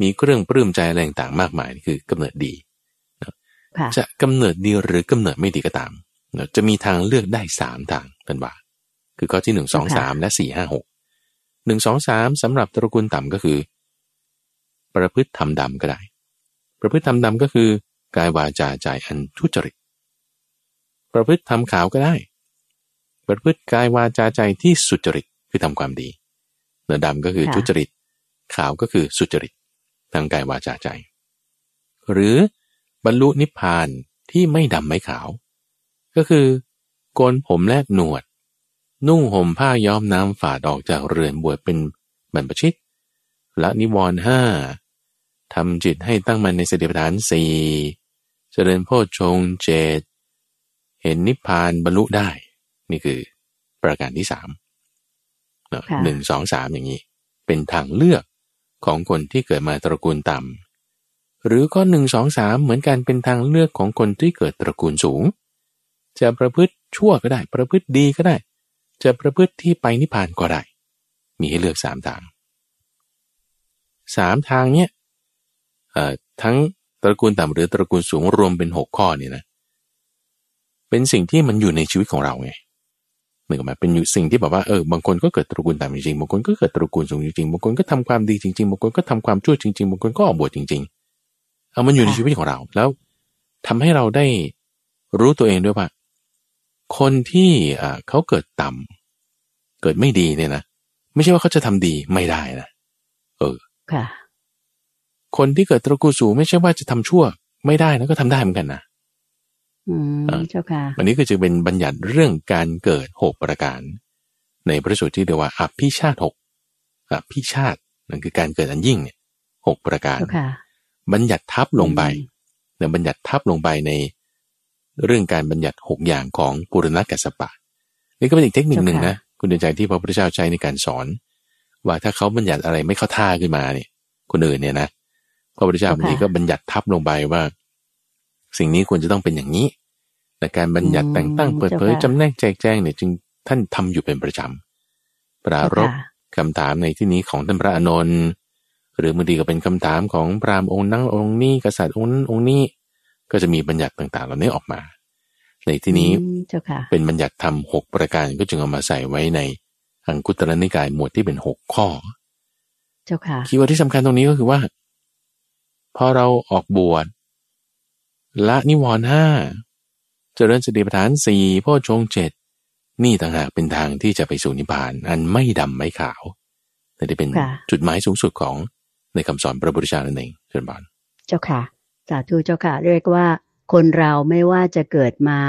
มีเครื่องปลื้มใจอะไรต่างๆมากมายนี่คือกำเนิดดีจะกำเนิดดีหรือกำเนิดไม่ดีก็ตามจะมีทางเลือกได้สามทางท่านว่าคือข้อที่หนึ่งสองสามและสี่ห้าหก หนึ่งสองสามสำหรับตระกูลต่ำก็คือ ประพฤติทำดำก็ได้ ประพฤติทำดำก็คือกายวาจาใจอันทุจริต ประพฤติทำขาวก็ได้ ประพฤติกายวาจาใจที่สุจริตคือทำความดีเนื้อดำก็คือทุจริต ขาวก็คือสุจริตทางกายวาจาใจ หรือบรรลุนิพพานที่ไม่ดำไม่ขาว ก็คือโกนผมและหนวด นุ่งห่มผ้าย้อมน้ำฝาดออกจากเรือนบวชเป็นบรรพชิตละนิวรณ์ห้าทำจิตให้ตั้งมันในสติปัฏฐานสี่เจริญโพชฌงเจตเห็นนิพพานบรรลุได้ นี่คือประการที่สามหนึ่งสองสามอย่างนี้ เป็นทางเลือกของคนที่เกิดมาตระกูลต่ำหรือข้อหนึ่งสองสามเหมือนกันเป็นทางเลือกของคนที่เกิดตระกูลสูง จะประพฤติชั่วก็ได้ ประพฤติดีก็ได้ จะประพฤติที่ไปนิพพานก็ได้ มีให้เลือกสามทางสามทางเนี้ยทั้งตระกูลต่ำหรือตระกูลสูงรวมเป็นหกข้อนี่นะ เป็นสิ่งที่มันอยู่ในชีวิตของเราไงเหมือนกับเป็นอยู่สิ่งที่แบบว่าเออบางคนก็เกิดตระกูลต่ำจริงๆบางคนก็เกิดตระกูลสูงจริงๆบางคนก็ทำความดีจริงๆบางคนก็ทำความชั่วจริงๆบางคนก็ออกบวชจริง ๆ เอามันอยู่ในชีวิตของเราแล้วทำให้เราได้รู้ตัวเองด้วยว่า คนที่อ่าเขาเกิดต่ำเกิดไม่ดีเนี่ยนะไม่ใช่ว่าเขาจะทำดีไม่ได้นะเออค่ะ คนที่เกิดตระกูลสูงไม่ใช่ว่าจะทำชั่ว ไม่ได้นะก็ทำได้เหมือนกันนะอืมเจ้าค่ะวันนี้ก็จะเป็นบัญญัติเรื่องการเกิดหกประการ ในพระสูตรที่เรียกว่าอภิชาติหกอภิชาตินั่นคือการเกิดอันยิ่งเนี่ยหกประการบัญญัติทับลงไปเนี่ยบัญญัติทับลงไปใน เรื่องการบัญญัติหกอย่างของปุรณกัสปะนี่ก็เป็นอีกเทคนิคหนึ่งนะคุณเดินใจที่พระพุทธเจ้าใช้ในการสอน ว่าถ้าเขาบัญญัติอะไรไม่เข้าท่าขึ้นมาเนี่ยคนอื่นเนี่ยนะพระพุทธเจ้าบางทีก็บัญญัติทับลงไปว่า สิ่งนี้ควรจะต้องเป็นอย่างนี้แต่การบัญญัติแต่งตั้งเปิดเผยจำแนกแจกแจงเนี่ยจึงท่านทำอยู่เป็นประจำปรารภคำถามในที่นี้ของท่านพระอานนท์หรือบางทีก็เป็นคำถามของพราหมณ์องค์นั่งองค์นี้กษัตริย์องค์นั้นองค์นี้ ก็จะมีบัญญัติต่างๆเหล่านี้ออกมา ในที่นี้เป็นบัญญัติธรรมหกประการก็จึงเอามาใส่ไว้ในอังคุตรนิกายหมวดที่เป็นหกข้อ เจ้าค่ะ keyword ที่สำคัญตรงนี้ก็คือว่าพอเราออกบวชละนิวรณ์ห้าเจริญสติปัฏฐานสี่พ่อชงเจ็ดนี่ต่างหากเป็นทางที่จะไปสู่นิพพาน อันไม่ดำไม่ขาวแต่ที่เป็นจุดหมายสูงสุดของในคำสอนพระพุทธเจ้านั่นเองเชิญบานเจ้าค่ะ สาธุเจ้าค่ะ เรียกว่า คนเราไม่ว่าจะเกิดมา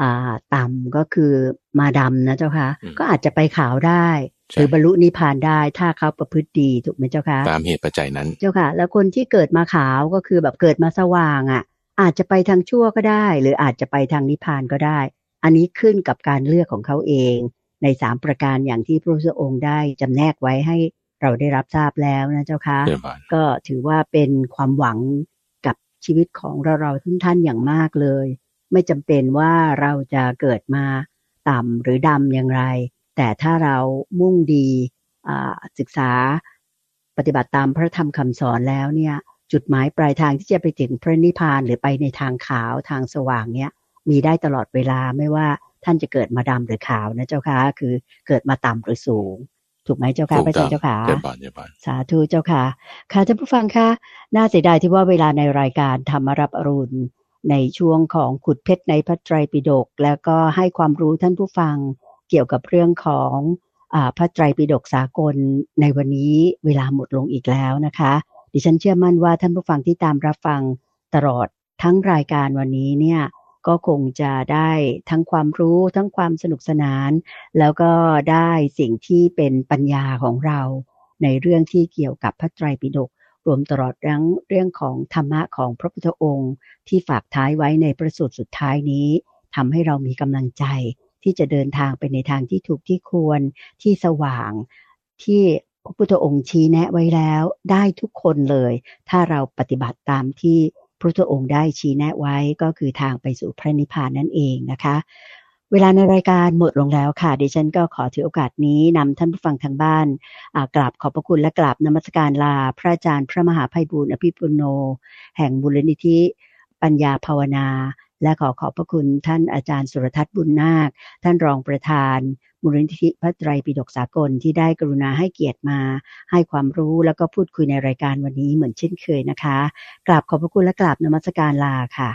อ่าต่ำก็คือมาดำนะเจ้าค่ะ ก็อาจจะไปขาวได้หรือบรรลุนิพพานได้ถ้าเขาประพฤติดีถูกไหมเจ้าค่ะตามเหตุปัจจัยนั้นเจ้าค่ะ แล้วคนที่เกิดมาขาวก็คือแบบเกิดมาสว่างอะ อาจจะไปทางชั่วก็ได้ หรืออาจจะไปทางนิพพานก็ได้ อันนี้ขึ้นกับการเลือกของเขาเอง ในสามประการอย่างที่พระพุทธองค์ได้จำแนกไว้ให้เราได้รับทราบแล้วนะเจ้าค่ะก็ถือว่าเป็นความหวังกับ ชีวิตของเราเราทุกท่านอย่างมากเลย ไม่จำเป็นว่าเราจะเกิดมาต่ำหรือดำอย่างไร แต่ถ้าเรามุ่งดีศึกษาปฏิบัติตามพระธรรมคำสอนแล้วเนี่ยจุดหมายปลายทางที่จะไปถึงพระนิพพานหรือไปในทางขาวทางสว่างเนี่ยมีได้ตลอดเวลาไม่ว่าท่านจะเกิดมาดำหรือขาวนะเจ้าค่ะคือเกิดมาต่ำหรือสูง ถูกไหมเจ้าค่ะพระอาจารย์เจ้าค่ะสาธุเจ้าค่ะ ค่ะท่านผู้ฟังคะน่าเสียดายที่ว่าเวลาในรายการธรรมรับอรุณในช่วงของขุดเพชรในพระไตรปิฎกแล้วก็ให้ความรู้ท่านผู้ฟังเกี่ยวกับเรื่องของพระไตรปิฎกสากลในวันนี้เวลาหมดลงอีกแล้วนะคะ ดิฉันเชื่อมั่นว่าท่านผู้ฟังที่ตามรับฟังตลอดทั้งรายการวันนี้เนี่ย ก็คงจะได้ทั้งความรู้ทั้งความสนุกสนาน แล้วก็ได้สิ่งที่เป็นปัญญาของเรา ในเรื่องที่เกี่ยวกับพระไตรปิฎกรวมตลอดทั้งเรื่องของธรรมะของพระพุทธองค์ ที่ฝากท้ายไว้ในประสูตรสุดท้ายนี้ทำให้เรามีกำลังใจที่จะเดินทางไปในทางที่ถูกที่ควรที่สว่างที่พระพุทธองค์ชี้แนะไว้แล้วได้ทุกคนเลย ถ้าเราปฏิบัติตามที่ พระพุทธองค์ได้ชี้แนะไว้ก็คือทางไปสู่พระนิพพานนั่นเองนะคะ เวลาในรายการหมดลงแล้วค่ะดิฉันก็ขอถือโอกาสนี้นำท่านผู้ฟังทางบ้านกราบขอบพระคุณและกราบนมัสการลา พระอาจารย์พระมหาภัยบูร์อภิปุโน แห่งบุรณิธิปัญญาภาวนา และขอขอบพระคุณท่านอาจารย์สุรทัศน์บุญนาค ท่านรองประธานมูลนิธิพระไตรปิฎกสากลที่ได้กรุณาให้เกียรติมา ให้ความรู้แล้วก็พูดคุยในรายการวันนี้เหมือนเช่นเคยนะคะกราบขอบพระคุณและกราบนมัสการลาค่ะ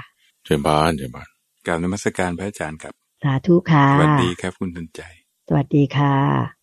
เชิญบานเชิญบานกราบนมัสการพระอาจารย์ครับสาธุค่ะสวัสดีครับคุณทันใจ สวัสดีค่ะ